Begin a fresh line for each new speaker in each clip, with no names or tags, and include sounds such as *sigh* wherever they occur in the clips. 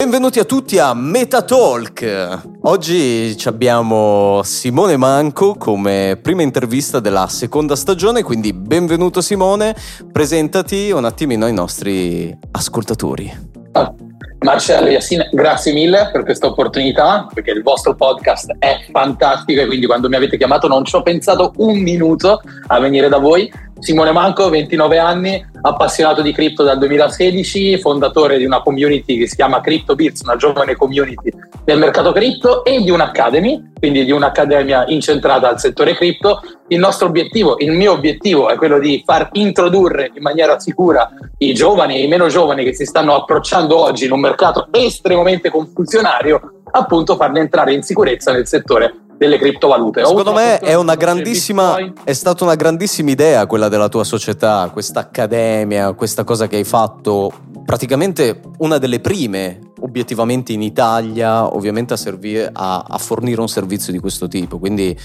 Benvenuti a tutti a Metatalk. Oggi abbiamo Simone Manco come prima intervista della seconda stagione, quindi benvenuto Simone, presentati un attimino ai nostri ascoltatori.
Ah, Marcello Yassine, grazie mille per questa opportunità, perché il vostro podcast è fantastico e quindi quando mi avete chiamato non ci ho pensato un minuto a venire da voi Simone Manco, 29 anni, appassionato di cripto dal 2016, fondatore di una community che si chiama CryptoBits, una giovane community del mercato cripto e di un'academy, quindi di un'accademia incentrata al settore cripto. Il nostro obiettivo, il mio obiettivo è quello di far introdurre in maniera sicura i giovani e i meno giovani che si stanno approcciando oggi in un mercato estremamente confusionario, appunto farli entrare in sicurezza nel settore delle criptovalute.
Secondo me è una grandissima, è stata una grandissima idea quella della tua società, questa accademia, questa cosa che hai fatto, praticamente una delle prime obiettivamente in Italia, ovviamente a, servire, a, a fornire un servizio di questo tipo. Quindi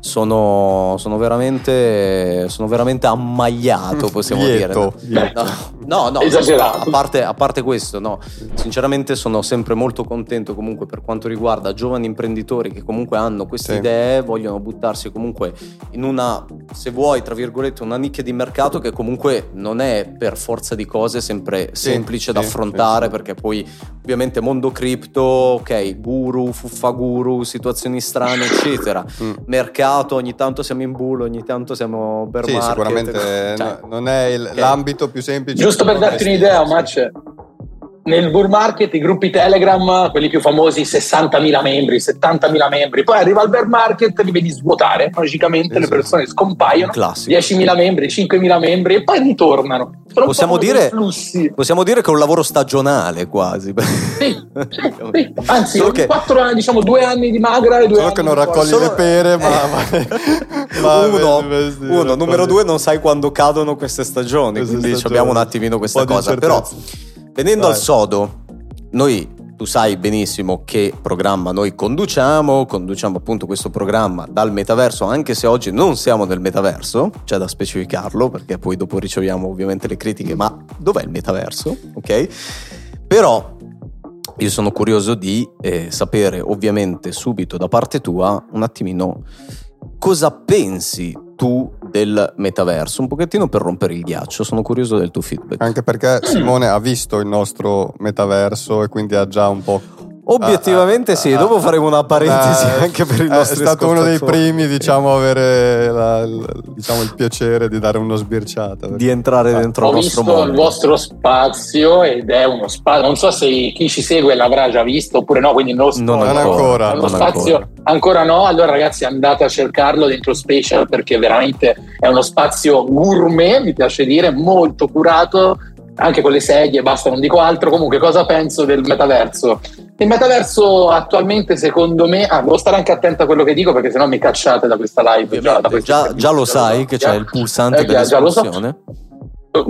sono, sono, veramente, sono veramente ammagliato, possiamo
Lieto,
dire. No, no, no a, parte, a, parte, questo, no. Sinceramente sono sempre molto contento comunque per quanto riguarda giovani imprenditori che comunque hanno queste sì. idee, vogliono buttarsi comunque in una, se vuoi, tra virgolette, una nicchia di mercato che comunque non è per forza di cose sempre sì, semplice sì, da affrontare perché poi ovviamente mondo cripto, ok, guru, fuffaguru, situazioni strane, eccetera. Mm. Mercato mercato, ogni tanto siamo in bull, ogni tanto siamo bear
sì,
market.
sicuramente cioè, non è il, okay. l'ambito più semplice.
Giusto per darti un'idea, Match, nel bull market i gruppi Telegram, quelli più famosi, 60.000 membri, 70.000 membri, poi arriva il bear market, li vedi svuotare, magicamente esatto. le persone scompaiono, Classico. 10.000 membri, 5.000 membri e poi ritornano.
Possiamo dire, possiamo dire, che è un lavoro stagionale quasi.
Sì, *laughs* sì, sì. anzi, che... quattro anni, diciamo due anni di magra e due
Solo
anni
che non raccogli
Solo...
le pere, ma...
ma *laughs* uno, uno numero due, non sai quando cadono queste stagioni, queste quindi stagioni. abbiamo un attimino questa cosa. Però Venendo Vai. al sodo, noi tu sai benissimo che programma noi conduciamo, conduciamo appunto questo programma dal metaverso, anche se oggi non siamo nel metaverso, c'è da specificarlo perché poi dopo riceviamo ovviamente le critiche, ma dov'è il metaverso? Ok? Però io sono curioso di eh, sapere ovviamente subito da parte tua un attimino cosa pensi tu del metaverso, un pochettino per rompere il ghiaccio, sono curioso del tuo feedback.
Anche perché Simone ha visto il nostro metaverso e quindi ha già un po'
Obiettivamente ah, sì, ah, dopo faremo una parentesi ah, anche per il nostro
È stato uno dei primi, diciamo, avere la, la, diciamo, il piacere di dare uno sbirciata.
Di entrare dentro
Ho
il nostro
mondo.
Ho visto
il vostro spazio ed è uno spazio, non so se chi ci segue l'avrà già visto oppure no, quindi non,
non ancora.
È uno non spazio, ancora. ancora no, allora ragazzi andate a cercarlo dentro Special perché veramente è uno spazio gourmet, mi piace dire, molto curato, anche con le sedie, basta, non dico altro. Comunque, cosa penso del metaverso? Il metaverso attualmente, secondo me, ah, devo stare anche attento a quello che dico perché sennò mi cacciate da questa live.
Già, da già, già, lo sai che c'è il pulsante eh, dell'esplosione. So.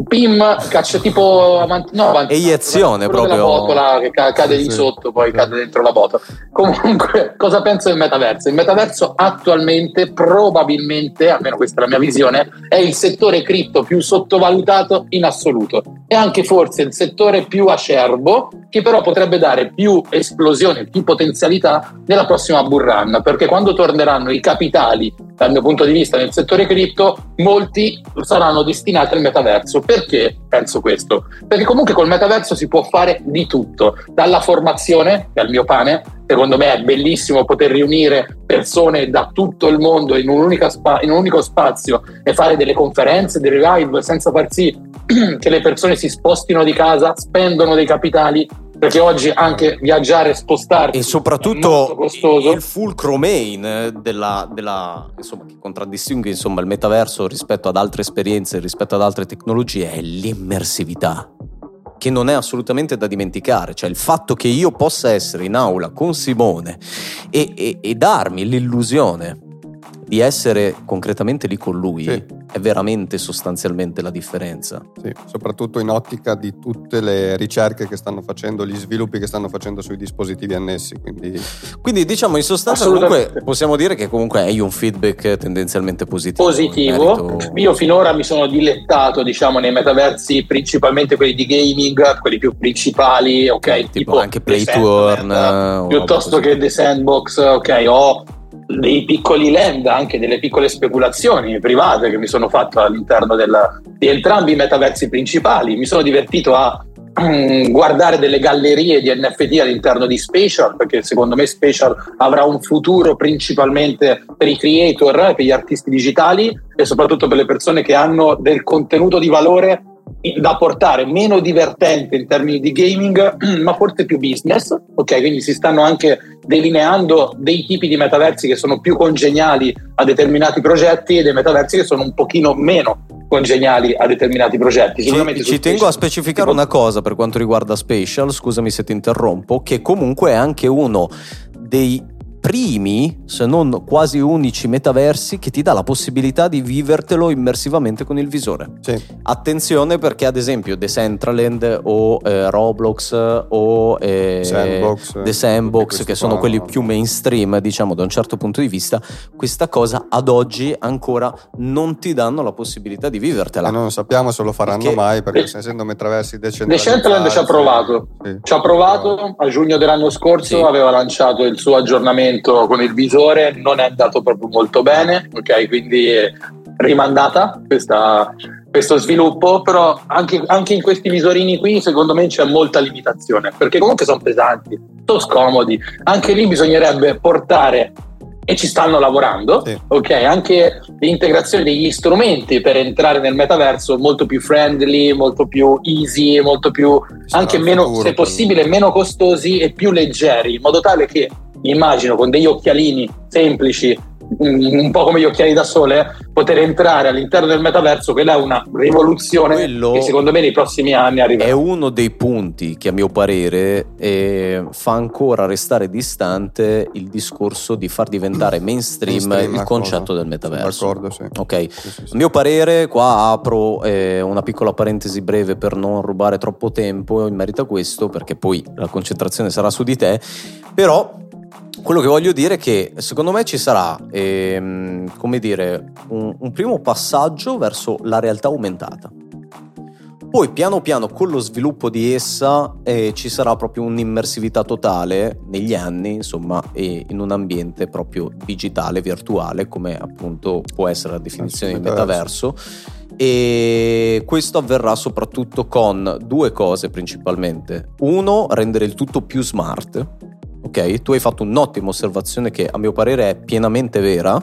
PIM caccia tipo avanti, no, avanti,
eiezione proprio.
la botola che cade sì, di sotto poi cade dentro la botola. Comunque cosa penso del metaverso? Il metaverso attualmente probabilmente almeno questa è la mia visione è il settore cripto più sottovalutato in assoluto. E anche forse il settore più acerbo che però potrebbe dare più esplosione più potenzialità nella prossima bull run. Perché quando torneranno i capitali dal mio punto di vista nel settore cripto molti saranno destinati al metaverso metaverso. Perché penso questo? Perché comunque col metaverso si può fare di tutto, dalla formazione, che è il mio pane, secondo me è bellissimo poter riunire persone da tutto il mondo in un, spa- in un unico spazio e fare delle conferenze, dei live senza far sì *clears throat* che le persone si spostino di casa, spendono dei capitali perché oggi anche viaggiare spostarsi
e soprattutto il fulcro main della, della, insomma, che contraddistingue insomma, il metaverso rispetto ad altre esperienze, rispetto ad altre tecnologie è l'immersività che non è assolutamente da dimenticare, cioè il fatto che io possa essere in aula con Simone e, e, e darmi l'illusione di essere concretamente lì con lui sì. è veramente sostanzialmente la differenza.
Sì, soprattutto in ottica di tutte le ricerche che stanno facendo, gli sviluppi che stanno facendo sui dispositivi annessi. Quindi,
quindi diciamo in sostanza comunque possiamo dire che comunque hai un feedback tendenzialmente positivo.
Positivo. Merito... Io finora mi sono dilettato diciamo nei metaversi, principalmente quelli di gaming, quelli più principali, ok?
tipo, tipo, anche Play to Earn.
Piuttosto che The Sandbox, ok? O dei piccoli land, anche delle piccole speculazioni private che mi sono fatto all'interno della, di entrambi i metaversi principali. Mi sono divertito a *clears throat* guardare delle gallerie di NFT all'interno di Spatial, perché secondo me Spatial avrà un futuro principalmente per i creator, per gli artisti digitali e soprattutto per le persone che hanno del contenuto di valore da portare meno divertente in termini di gaming, *clears throat* ma forse più business. Ok, quindi si stanno anche delineando dei tipi di metaversi che sono più congeniali a determinati progetti e dei metaversi che sono un pochino meno congeniali a determinati progetti.
Ci, ci tengo a specificare una cosa per quanto riguarda Spatial, scusami se ti interrompo, che comunque è anche uno dei primi, se non quasi unici metaversi che ti dà la possibilità di vivertelo immersivamente con il visore.
Sì.
Attenzione perché ad esempio Decentraland o eh, Roblox o eh,
Sandbox,
The Sandbox, che sono quelli più mainstream, diciamo da un certo punto di vista, questa cosa ad oggi ancora non ti danno la possibilità di vivertela.
E non sappiamo se lo faranno perché, mai perché eh, essendo metaversi decentralizzati.
Decentraland ci ha provato. Sì. Ci ha provato a giugno dell'anno scorso, sì. aveva lanciato il suo aggiornamento allenamento con il visore non è andato proprio molto bene, ok? Quindi rimandata questa, questo sviluppo, però anche, anche, in questi visorini qui secondo me c'è molta limitazione, perché comunque sono pesanti, sono scomodi, anche lì bisognerebbe portare e ci stanno lavorando, sì. ok? Anche l'integrazione degli strumenti per entrare nel metaverso molto più friendly, molto più easy, molto più anche meno, futuro, se possibile, meno costosi e più leggeri, in modo tale che immagino con degli occhialini semplici, un po' come gli occhiali da sole, poter entrare all'interno del metaverso, quella è una rivoluzione Quello che secondo me nei prossimi anni arriverà.
È uno dei punti che a mio parere eh, fa ancora restare distante il discorso di far diventare mainstream, mainstream il concetto cosa. del metaverso.
D'accordo, sì.
Ok, sì, sì, sì. a mio parere qua apro eh, una piccola parentesi breve per non rubare troppo tempo in merito a questo, perché poi la concentrazione sarà su di te, però quello che voglio dire è che secondo me ci sarà, ehm, come dire, un, un primo passaggio verso la realtà aumentata. Poi piano piano con lo sviluppo di essa eh, ci sarà proprio un'immersività totale negli anni, insomma, in un ambiente proprio digitale, virtuale, come appunto può essere la definizione di metaverso. E questo avverrà soprattutto con due cose principalmente. Uno, rendere il tutto più smart, ok? Tu hai fatto un'ottima osservazione che a mio parere è pienamente vera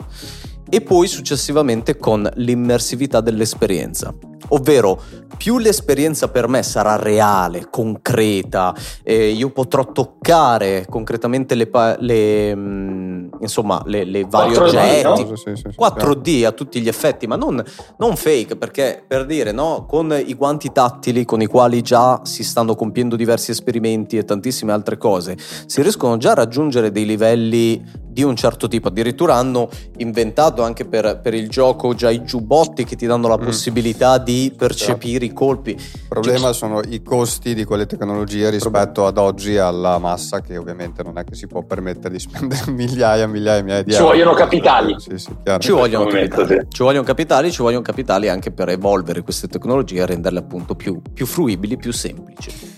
e poi successivamente con l'immersività dell'esperienza. Ovvero, più l'esperienza per me sarà reale, concreta, eh, io potrò toccare concretamente le, le, mm, insomma, le, le vari 4D, oggetti, no? sì, sì, 4D a tutti gli effetti, ma non, non, fake, perché per dire, no, con i guanti tattili con i quali già si stanno compiendo diversi esperimenti e tantissime altre cose, si riescono già a raggiungere dei livelli di un certo tipo. Addirittura hanno inventato anche per, per il gioco già i giubbotti che ti danno la mm. possibilità di percepire i colpi. Il
problema sono i costi di quelle tecnologie rispetto ad oggi alla massa che ovviamente non è che si può permettere di spendere *laughs* migliaia, migliaia, migliaia di
ci euro. Ci vogliono capitali.
Sì, sì,
ci, vogliono capitali. Sì. ci vogliono capitali. Ci vogliono capitali anche per evolvere queste tecnologie e renderle appunto più, più fruibili, più semplici.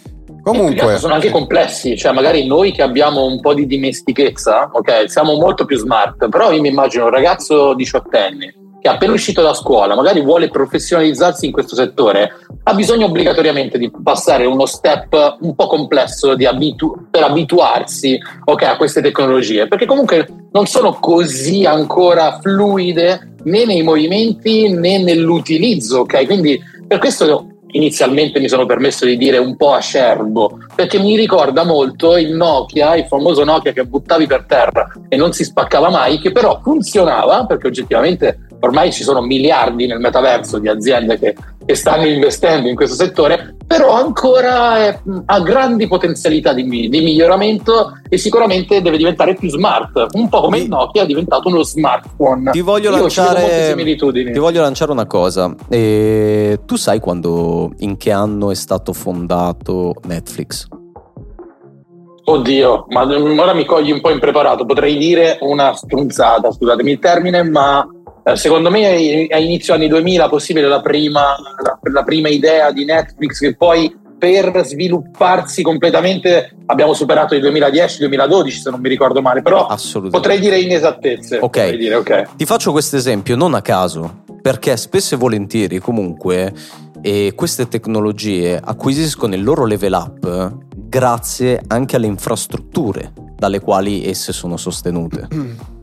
Comunque, sono anche complessi, cioè magari noi che abbiamo un po' di dimestichezza, ok, siamo molto più smart, però io mi immagino un ragazzo diciottenne che appena uscito da scuola, magari vuole professionalizzarsi in questo settore, ha bisogno obbligatoriamente di passare uno step un po' complesso abitu- per abituarsi okay, a queste tecnologie, perché comunque non sono così ancora fluide né nei movimenti né nell'utilizzo, ok? Quindi per questo inizialmente mi sono permesso di dire un po' acerbo, perché mi ricorda molto il Nokia, il famoso Nokia che buttavi per terra e non si spaccava mai, che però funzionava perché oggettivamente ormai ci sono miliardi nel metaverso di aziende che, che stanno investendo in questo settore, però ancora è, ha grandi potenzialità di, di, miglioramento e sicuramente deve diventare più smart, un po' come il Nokia è diventato uno smartphone.
Ti voglio, lanciare, ti voglio lanciare una cosa, e tu sai quando, in che anno è stato fondato Netflix?
Oddio, ma ora mi cogli un po' impreparato. Potrei dire una strunzata, scusatemi il termine, ma secondo me a inizio anni 2000 possibile la prima, la, la prima idea di Netflix che poi per svilupparsi completamente abbiamo superato il 2010-2012 se non mi ricordo male, però potrei dire inesattezze.
Ok,
dire, okay.
ti faccio questo esempio non a caso, perché spesso e volentieri comunque eh, queste tecnologie acquisiscono il loro level up grazie anche alle infrastrutture dalle quali esse sono sostenute. *clears throat*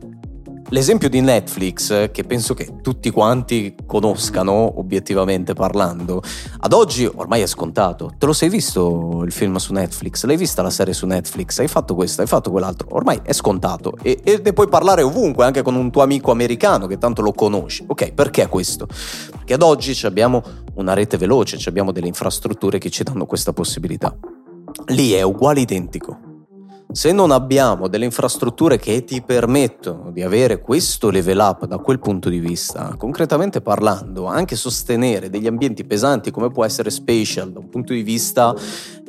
L'esempio di Netflix, che penso che tutti quanti conoscano obiettivamente parlando, ad oggi ormai è scontato. Te lo sei visto il film su Netflix? L'hai vista la serie su Netflix? Hai fatto questo, hai fatto quell'altro? Ormai è scontato e, e ne puoi parlare ovunque, anche con un tuo amico americano che tanto lo conosci. Ok, perché questo? Perché ad oggi abbiamo una rete veloce, abbiamo delle infrastrutture che ci danno questa possibilità. Lì è uguale identico. Se non abbiamo delle infrastrutture che ti permettono di avere questo level up da quel punto di vista, concretamente parlando, anche sostenere degli ambienti pesanti come può essere Spatial da un punto di vista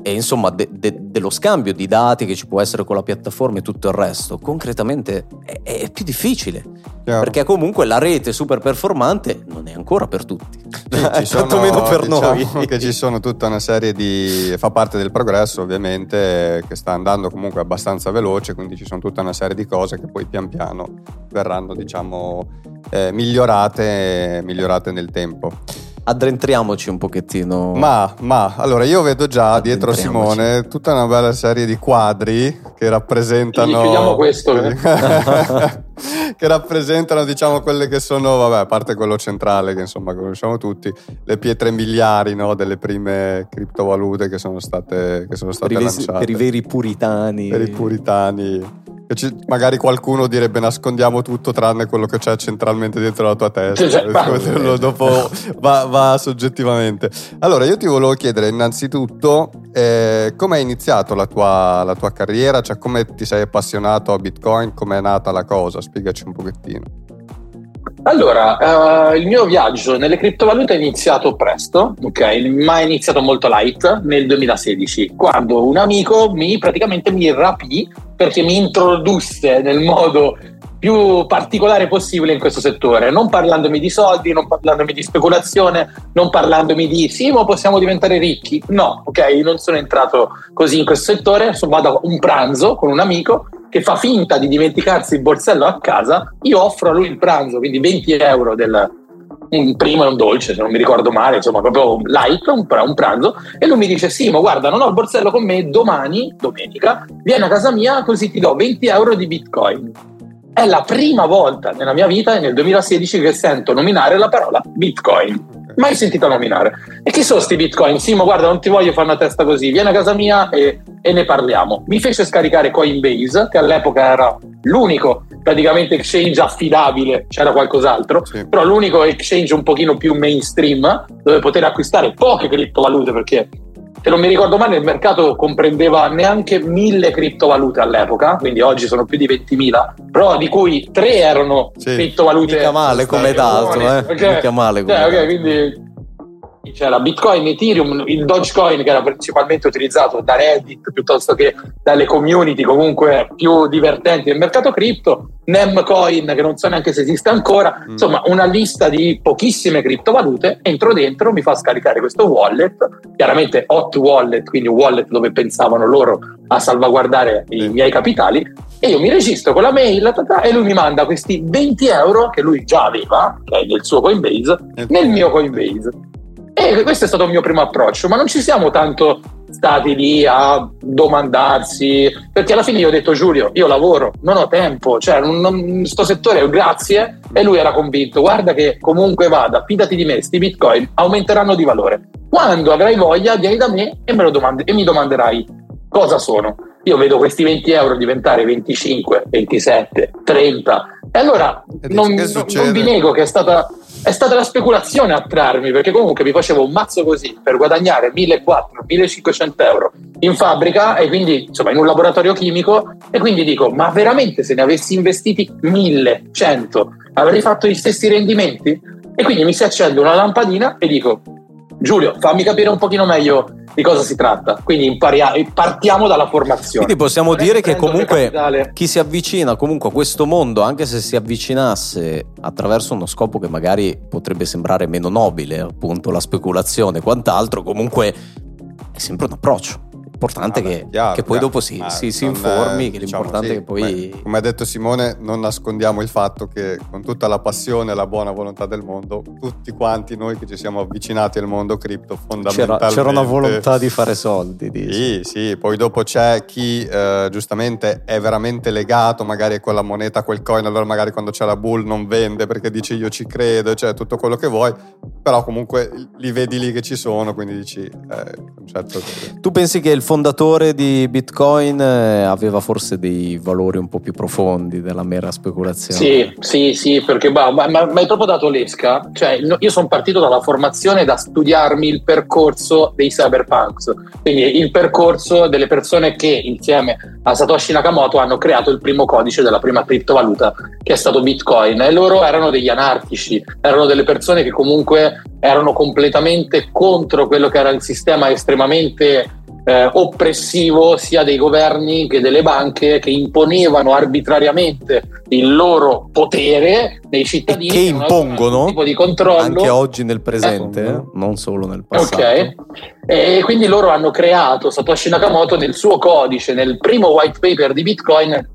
e insomma de- de- dello scambio di dati che ci può essere con la piattaforma e tutto il resto, concretamente è, è più difficile. Chiaro. Perché comunque la rete super performante non è ancora per tutti,
ci *laughs* sono, tantomeno per diciamo noi. *laughs* Che ci sono tutta una serie di. fa parte del progresso, ovviamente, che sta andando comunque abbastanza veloce, quindi ci sono tutta una serie di cose che poi pian piano verranno, diciamo, eh, migliorate, migliorate nel tempo
addentriamoci un pochettino.
Ma, ma, allora io vedo già dietro Simone tutta una bella serie di quadri che rappresentano...
Chiudiamo questo. Eh. *laughs*
che rappresentano diciamo quelle che sono, vabbè, a parte quello centrale che insomma conosciamo tutti, le pietre miliari no, delle prime criptovalute che sono state, che sono state
per
lanciate.
per i veri puritani.
Per i puritani ci, magari qualcuno direbbe nascondiamo tutto tranne quello che c'è centralmente dentro la tua testa. Cioè, *laughs* dopo va, va, soggettivamente. Allora, io ti volevo chiedere innanzitutto eh, come è iniziato la tua, la tua carriera, cioè come ti sei appassionato a Bitcoin, come è nata la cosa, spiegaci un pochettino.
Allora, uh, il mio viaggio nelle criptovalute è iniziato presto, ok, ma è iniziato molto light nel 2016, quando un amico mi praticamente mi rapì perché mi introdusse nel modo più particolare possibile in questo settore, non parlandomi di soldi, non parlandomi di speculazione, non parlandomi di sì, ma possiamo diventare ricchi. No, ok, non sono entrato così in questo settore, insomma, vado a un pranzo con un amico che fa finta di dimenticarsi il borsello a casa, io offro a lui il pranzo, quindi 20 euro del, un primo e un dolce, se non mi ricordo male, insomma, proprio light, un, un, pranzo. E lui mi dice: Sì, ma guarda, non ho il borsello con me, domani, domenica, vieni a casa mia, così ti do 20 euro di bitcoin. È la prima volta nella mia vita, nel 2016, che sento nominare la parola bitcoin mai sentito nominare. E chi sono questi bitcoin? Simo, guarda, non ti voglio fare una testa così, vieni a casa mia e, e, ne parliamo. Mi fece scaricare Coinbase, che all'epoca era l'unico praticamente exchange affidabile, c'era qualcos'altro, sì. però l'unico exchange un pochino più mainstream dove poter acquistare poche criptovalute perché se non mi ricordo male il mercato comprendeva neanche mille criptovalute all'epoca, quindi oggi sono più di 20.000, però di cui tre erano sì. criptovalute.
Mica male come dato, eh? Okay. Mica male come
cioè, okay, quindi c'era Bitcoin, Ethereum, il Dogecoin che era principalmente utilizzato da Reddit piuttosto che dalle community comunque più divertenti del mercato cripto, Nemcoin che non so neanche se esiste ancora, mm. insomma una lista di pochissime criptovalute, entro dentro, mi fa scaricare questo wallet, chiaramente hot wallet, quindi un wallet dove pensavano loro a salvaguardare i miei capitali e io mi registro con la mail e lui mi manda questi 20 euro che lui già aveva, che è nel suo Coinbase, nel mio Coinbase. E questo è stato il mio primo approccio, ma non ci siamo tanto stati lì a domandarsi, perché alla fine io ho detto Giulio, io lavoro, non ho tempo, cioè in questo settore grazie e lui era convinto, guarda che comunque vada, fidati di me, sti bitcoin aumenteranno di valore. Quando avrai voglia vieni da me e, me domandi- e mi domanderai cosa sono. Io vedo questi 20 euro diventare 25, 27, 30 E allora non, non, non, vi nego che è stata, è stata la speculazione a trarmi, perché comunque mi facevo un mazzo così per guadagnare 1400-1500 euro in fabbrica e quindi insomma in un laboratorio chimico e quindi dico ma veramente se ne avessi investiti 1100 avrei fatto gli stessi rendimenti? E quindi mi si accende una lampadina e dico Giulio fammi capire un pochino meglio di cosa si tratta. Quindi imparia- partiamo dalla formazione.
Quindi possiamo non dire che comunque chi si avvicina comunque a questo mondo, anche se si avvicinasse attraverso uno scopo che magari potrebbe sembrare meno nobile, appunto la speculazione e quant'altro, comunque è sempre un approccio l'importante è che, chiaro, che, poi chiaro. dopo si, si, si informi, è, che diciamo, l'importante sì, è che poi...
Come, ha detto Simone, non nascondiamo il fatto che con tutta la passione e la buona volontà del mondo, tutti quanti noi che ci siamo avvicinati al mondo cripto fondamentalmente...
C'era, c'era una volontà di fare soldi.
Dici. Sì, sì, poi dopo c'è chi eh, giustamente è veramente legato magari a quella moneta, a quel coin, allora magari quando c'è la bull non vende perché dice io ci credo, cioè tutto quello che vuoi, però comunque li vedi lì che ci sono, quindi dici... Eh,
concetto Tu pensi che il fondatore di Bitcoin eh, aveva forse dei valori un po' più profondi della mera speculazione.
Sì, sì, sì, perché bah, ma, ma, ma hai proprio dato l'esca. Cioè, io sono partito dalla formazione da studiarmi il percorso dei cyberpunks, quindi il percorso delle persone che insieme a Satoshi Nakamoto hanno creato il primo codice della prima criptovaluta che è stato Bitcoin e loro erano degli anarchici, erano delle persone che comunque erano completamente contro quello che era il sistema estremamente eh, oppressivo sia dei governi che delle banche che imponevano arbitrariamente il loro potere nei cittadini.
E che impongono tipo di controllo. anche oggi nel presente, eh. non solo nel passato.
Ok, e quindi loro hanno creato Satoshi Nakamoto nel suo codice, nel primo white paper di Bitcoin,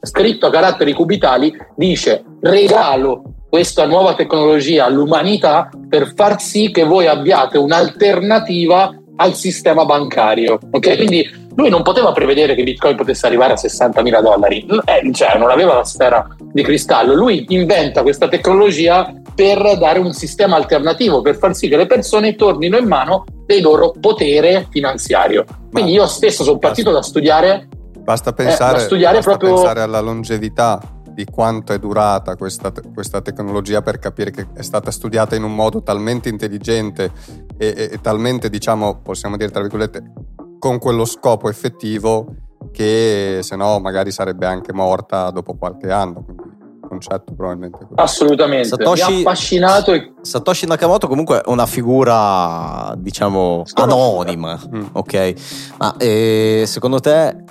scritto a caratteri cubitali, dice regalo questa nuova tecnologia all'umanità per far sì che voi abbiate un'alternativa al sistema bancario. Ok, quindi lui non poteva prevedere che Bitcoin potesse arrivare a 60.000 dollari, eh, cioè non aveva la sfera di cristallo. Lui inventa questa tecnologia per dare un sistema alternativo, per far sì che le persone tornino in mano del loro potere finanziario. Quindi io stesso sono partito da studiare.
Basta pensare, eh, studiare basta proprio... pensare alla longevità di quanto è durata questa, questa, tecnologia per capire che è stata studiata in un modo talmente intelligente e, e, e talmente, diciamo, possiamo dire tra virgolette, con quello scopo effettivo che se no magari sarebbe anche morta dopo qualche anno. Quindi concetto probabilmente.
Assolutamente. Satoshi, Mi ha affascinato. E...
Satoshi Nakamoto comunque è una figura, diciamo, anonima, mm. ok? Ma eh, secondo te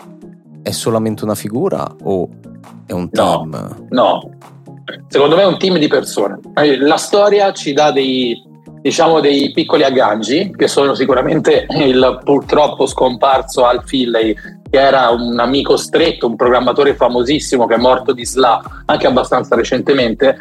è solamente una figura o è un team?
No, no. secondo me è un team di persone. Eh, la storia ci dà dei, diciamo, dei piccoli agganci, che sono sicuramente il purtroppo scomparso Al Filley, che era un amico stretto, un programmatore famosissimo che è morto di SLA anche abbastanza recentemente,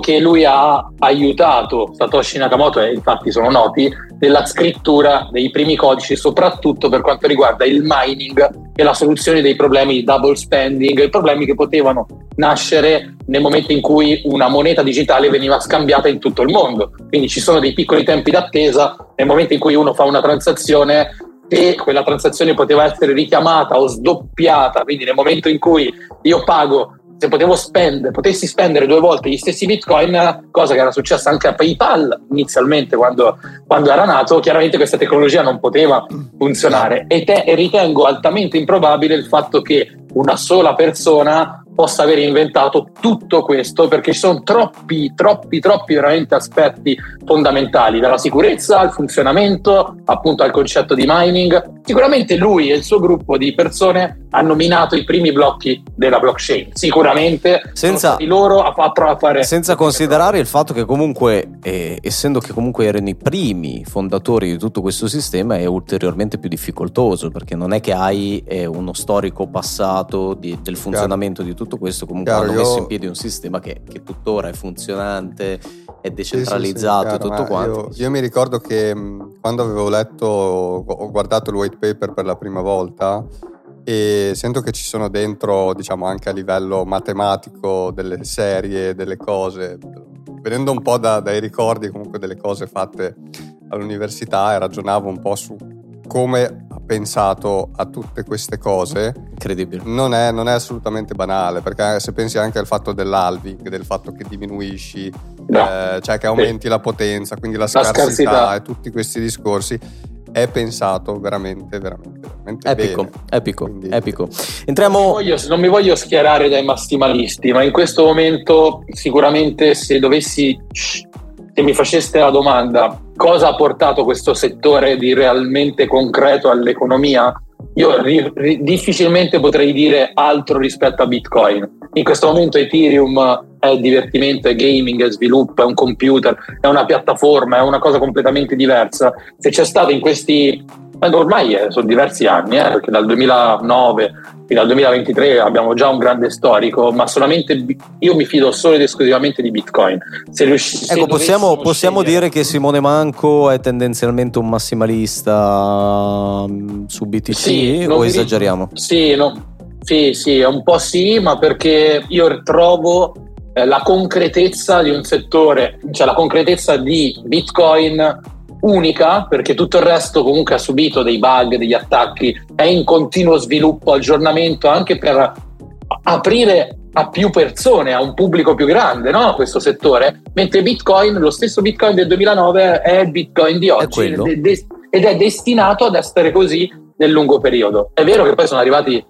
che lui ha aiutato Satoshi Nakamoto, e infatti sono noti, nella scrittura dei primi codici, soprattutto per quanto riguarda il mining e la soluzione dei problemi di double spending, problemi che potevano nascere nel momento in cui una moneta digitale veniva scambiata in tutto il mondo. Quindi ci sono dei piccoli tempi d'attesa nel momento in cui uno fa una transazione e quella transazione poteva essere richiamata o sdoppiata, quindi nel momento in cui io pago se potevo spendere, potessi spendere due volte gli stessi bitcoin, cosa che era successa anche a PayPal inizialmente quando, quando era nato, chiaramente questa tecnologia non poteva funzionare. E, te, e ritengo altamente improbabile il fatto che una sola persona possa aver inventato tutto questo perché ci sono troppi, troppi, troppi veramente aspetti fondamentali, dalla sicurezza al funzionamento, appunto al concetto di mining. Sicuramente lui e il suo gruppo di persone hanno minato i primi blocchi della blockchain, sicuramente
senza, loro a, a fare... Senza considerare il fatto che comunque, eh, essendo che comunque erano i primi fondatori di tutto questo sistema, è ulteriormente più difficoltoso perché non è che hai eh, uno storico passato di, del funzionamento di tutto questo, comunque Chiaro, hanno messo io... in piedi un sistema che, che tuttora è funzionante, è decentralizzato sì, sì, sì, tutto quanto.
Io, io, mi ricordo che quando avevo letto, ho guardato il white paper per la prima volta e sento che ci sono dentro, diciamo, anche a livello matematico delle serie, delle cose. Venendo un po' da, dai ricordi comunque delle cose fatte all'università e ragionavo un po' su come pensato a tutte queste cose
incredibile
non è, non è, assolutamente banale perché se pensi anche al fatto dell'halving del fatto che diminuisci no. eh, cioè che aumenti sì. la potenza quindi la scarsità, la scarsità, e tutti questi discorsi è pensato veramente veramente, veramente
epico,
bene.
epico, Quindi, epico. Entriamo...
Non mi, voglio, non mi voglio schierare dai massimalisti ma in questo momento sicuramente se dovessi se mi faceste la domanda cosa ha portato questo settore di realmente concreto all'economia, io ri- ri- difficilmente potrei dire altro rispetto a Bitcoin. In questo momento Ethereum è divertimento, è gaming, è sviluppo, è un computer, è una piattaforma, è una cosa completamente diversa. Se c'è stato in questi ormai eh, sono diversi anni, eh, perché dal 2009 fino al 2023 abbiamo già un grande storico, ma solamente io mi fido solo ed esclusivamente di Bitcoin.
Se riusci- ecco, possiamo, possiamo dire che Simone Manco è tendenzialmente un massimalista mm, su BTC sì, o esageriamo?
Sì, no, sì, sì, un po' sì, ma perché io trovo eh, la concretezza di un settore, cioè la concretezza di Bitcoin unica perché tutto il resto comunque ha subito dei bug, degli attacchi, è in continuo sviluppo, aggiornamento anche per aprire a più persone, a un pubblico più grande, no? questo settore, mentre Bitcoin, lo stesso Bitcoin del 2009 è il Bitcoin di oggi ed è, ed è destinato ad essere così nel lungo periodo. È vero che poi sono arrivati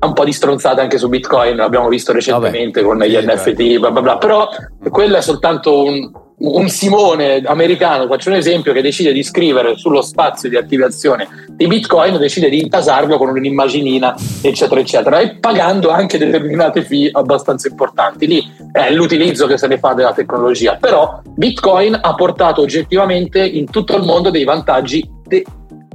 un po' di stronzate anche su Bitcoin, l'abbiamo visto recentemente Vabbè, con gli NFT, bla bla bla, però quello è soltanto un, un Simone americano, faccio un esempio, che decide di scrivere sullo spazio di attivazione di Bitcoin, decide di intasarlo con un'immaginina, eccetera, eccetera, e pagando anche determinate fee abbastanza importanti. Lì è l'utilizzo che se ne fa della tecnologia. Però Bitcoin ha portato oggettivamente in tutto il mondo dei vantaggi de-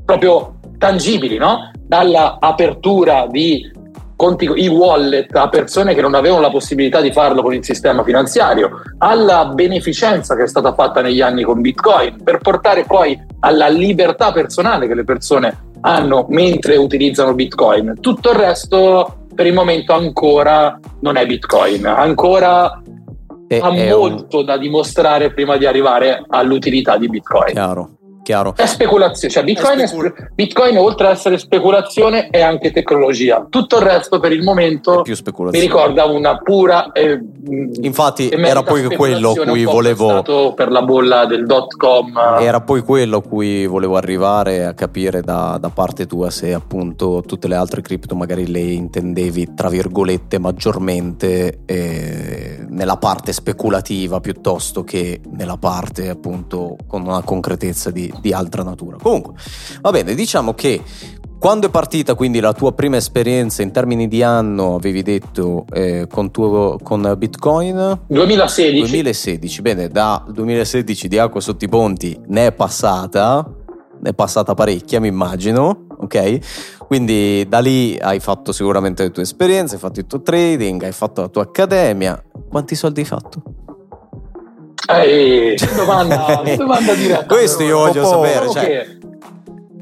proprio tangibili, no? Dalla apertura di conti, i wallet a persone che non avevano la possibilità di farlo con il sistema finanziario, alla beneficenza che è stata fatta negli anni con Bitcoin, per portare poi alla libertà personale che le persone hanno mentre utilizzano Bitcoin. Tutto il resto per il momento ancora non è Bitcoin, ancora e, ha molto un... da dimostrare prima di arrivare all'utilità di Bitcoin.
Chiaro chiaro.
È speculazione, cioè Bitcoin, è specul- è, Bitcoin oltre ad essere speculazione è anche tecnologia. Tutto il resto per il momento mi ricorda una pura... Eh,
Infatti era poi quello cui volevo...
Per la bolla del dot com.
Era poi quello a cui volevo arrivare a capire da, da parte tua se appunto tutte le altre cripto magari le intendevi tra virgolette maggiormente eh, nella parte speculativa piuttosto che nella parte appunto con una concretezza di, di altra natura. Comunque, va bene, diciamo che quando è partita quindi la tua prima esperienza in termini di anno, avevi detto, eh, con, tuo, con Bitcoin?
2016.
2016, bene, da 2016 di acqua sotto i ponti ne è passata, ne è passata parecchia mi immagino, ok? Quindi da lì hai fatto sicuramente le tue esperienze, hai fatto il tuo trading, hai fatto la tua accademia. Quanti soldi hai fatto?
Ehi, domanda, *laughs* domanda diretta.
Questo io voglio sapere. Okay. Cioè...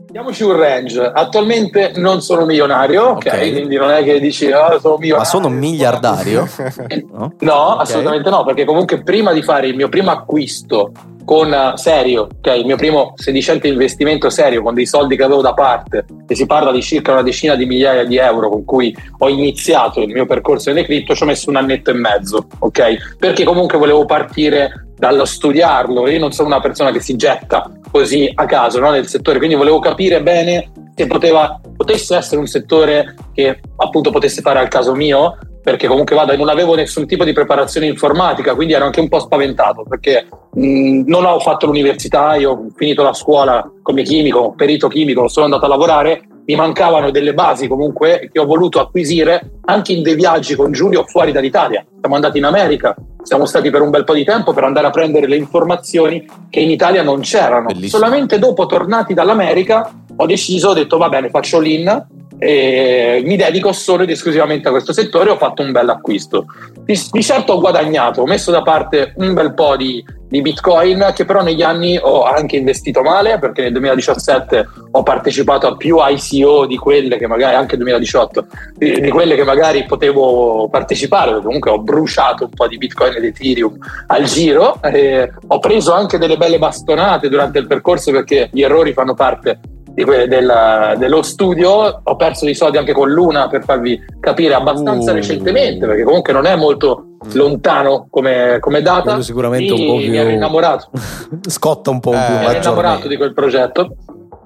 Diamoci un range. Attualmente non sono milionario, ok? okay. Quindi non è che dici, oh, sono milionario.
Ma sono miliardario? *laughs*
no, no okay. assolutamente no, perché comunque prima di fare il mio primo acquisto con eh, serio, ok? Il mio primo sedicente investimento serio con dei soldi che avevo da parte, e si parla di circa una decina di migliaia di euro con cui ho iniziato il mio percorso nelle cripto, ci ho messo un annetto e mezzo, ok? Perché comunque volevo partire dallo studiarlo. Io non sono una persona che si getta così a caso no, nel settore, quindi volevo capire bene se poteva, potesse essere un settore che appunto potesse fare al caso mio, perché comunque vado non avevo nessun tipo di preparazione informatica, quindi ero anche un po' spaventato perché mh, non ho fatto l'università, io ho finito la scuola come chimico, perito chimico, sono andato a lavorare mi mancavano delle basi comunque che ho voluto acquisire anche in dei viaggi con Giulio fuori dall'Italia. Siamo andati in America, siamo stati per un bel po' di tempo per andare a prendere le informazioni che in Italia non c'erano. Bellissimo. Solamente dopo, tornati dall'America, ho deciso, ho detto va bene, faccio l'IN e mi dedico solo ed esclusivamente a questo settore ho fatto un bel acquisto. Di, di certo ho guadagnato, ho messo da parte un bel po' di, di, Bitcoin che però negli anni ho anche investito male perché nel 2017 ho partecipato a più ICO di quelle che magari anche nel 2018 di, di, quelle che magari potevo partecipare comunque ho bruciato un po' di Bitcoin ed Ethereum al giro ho preso anche delle belle bastonate durante il percorso perché gli errori fanno parte que- del, dello studio, ho perso dei soldi anche con Luna per farvi capire abbastanza uh. recentemente, perché comunque non è molto mm. lontano come, come data. Quello
sicuramente un po' più...
Mi ero innamorato. *laughs*
Scotta un po'
eh,
più.
Mi ero innamorato di quel progetto,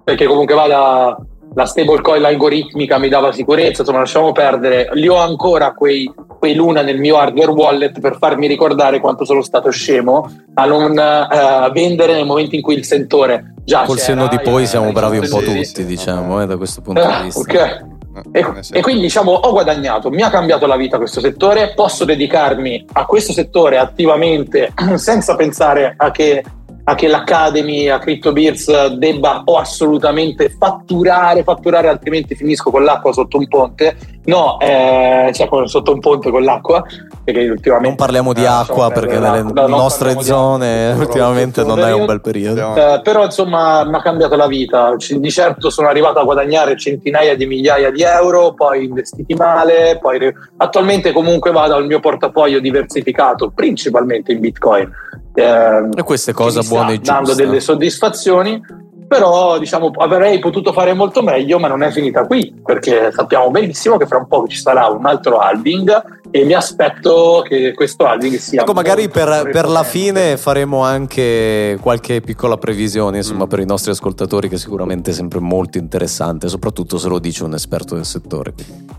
perché comunque va da la stablecoin algoritmica mi dava sicurezza, insomma lasciamo perdere, li ho ancora quei, quei, Luna nel mio hardware wallet per farmi ricordare quanto sono stato scemo a non uh, vendere nel momento in cui il sentore già
Col senno di poi siamo bravi un po' tutti, diciamo, eh, da questo punto di vista.
Ok. E, e, quindi diciamo ho guadagnato, mi ha cambiato la vita questo settore, posso dedicarmi a questo settore attivamente *clears throat* senza pensare a che a che l'Academy, a CryptoBeers debba o assolutamente fatturare, fatturare altrimenti finisco con l'acqua sotto un ponte. No, eh, cioè sotto un ponte con l'acqua. Perché ultimamente,
non parliamo di eh, acqua perché nelle no, nostre zone acqua, ultimamente non è un bel periodo.
Eh, però insomma mi ha cambiato la vita. Di certo sono arrivato a guadagnare centinaia di migliaia di euro, poi investiti male, poi attualmente comunque vado al mio portafoglio diversificato principalmente in Bitcoin
eh, e queste cose buone e giuste.
Dando delle soddisfazioni, però diciamo avrei potuto fare molto meglio, ma non è finita qui, perché sappiamo benissimo che fra un po' ci sarà un altro halving e mi aspetto che questo halving sia
ecco magari per, per, la fine faremo anche qualche piccola previsione insomma mm. per i nostri ascoltatori che sicuramente è sempre molto interessante soprattutto se lo dice un esperto del settore.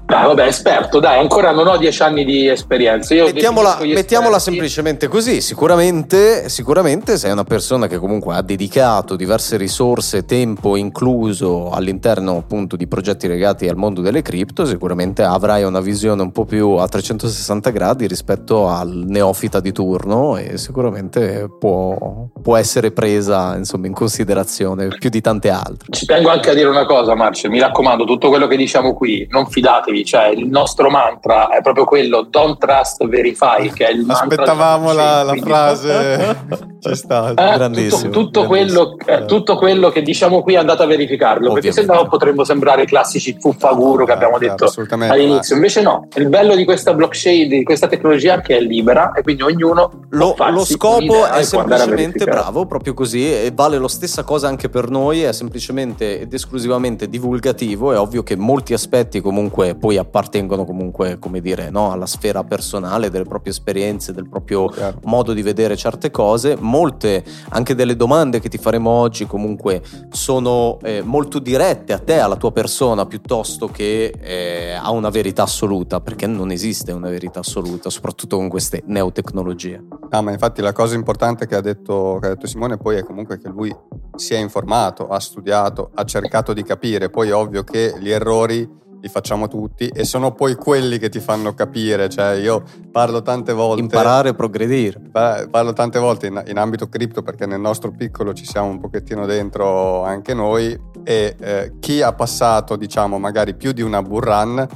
Ah, vabbè esperto dai ancora non ho dieci anni di esperienza Io
mettiamola, mettiamola semplicemente così sicuramente, sicuramente sei una persona che comunque ha dedicato diverse risorse tempo incluso all'interno appunto di progetti legati al mondo delle cripto sicuramente avrai una visione un po' più a 300 160 gradi rispetto al neofita di turno e sicuramente può, può essere presa insomma, in considerazione più di tante altre.
Ci tengo anche a dire una cosa Marcio, mi raccomando, tutto quello che diciamo qui non fidatevi, cioè il nostro mantra è proprio quello don't trust verify che è il
Aspettavamo la, la frase *laughs* ci sta,
eh, grandissimo. Tutto, tutto, grandissimo. Quello, eh, tutto, quello, che diciamo qui andate a verificarlo, Ovviamente. perché se no potremmo sembrare i classici fuffaguru che abbiamo detto all'inizio. Invece no, il bello di questa blockchain di questa tecnologia che è libera e quindi ognuno
lo, lo scopo è semplicemente bravo proprio così e vale lo stessa cosa anche per noi è semplicemente ed esclusivamente divulgativo è ovvio che molti aspetti comunque poi appartengono comunque come dire no, alla sfera personale delle proprie esperienze del proprio Chiaro. modo di vedere certe cose molte anche delle domande che ti faremo oggi comunque sono eh, molto dirette a te alla tua persona piuttosto che eh, a una verità assoluta perché non esiste una verità assoluta, soprattutto con queste neotecnologie.
Ah, ma infatti la cosa importante che ha, detto, che ha detto Simone poi è comunque che lui si è informato, ha studiato, ha cercato di capire, poi è ovvio che gli errori li facciamo tutti e sono poi quelli che ti fanno capire, cioè io parlo tante volte...
Imparare e progredire.
Parlo tante volte in, in, ambito cripto perché nel nostro piccolo ci siamo un pochettino dentro anche noi e eh, chi ha passato diciamo magari più di una bull run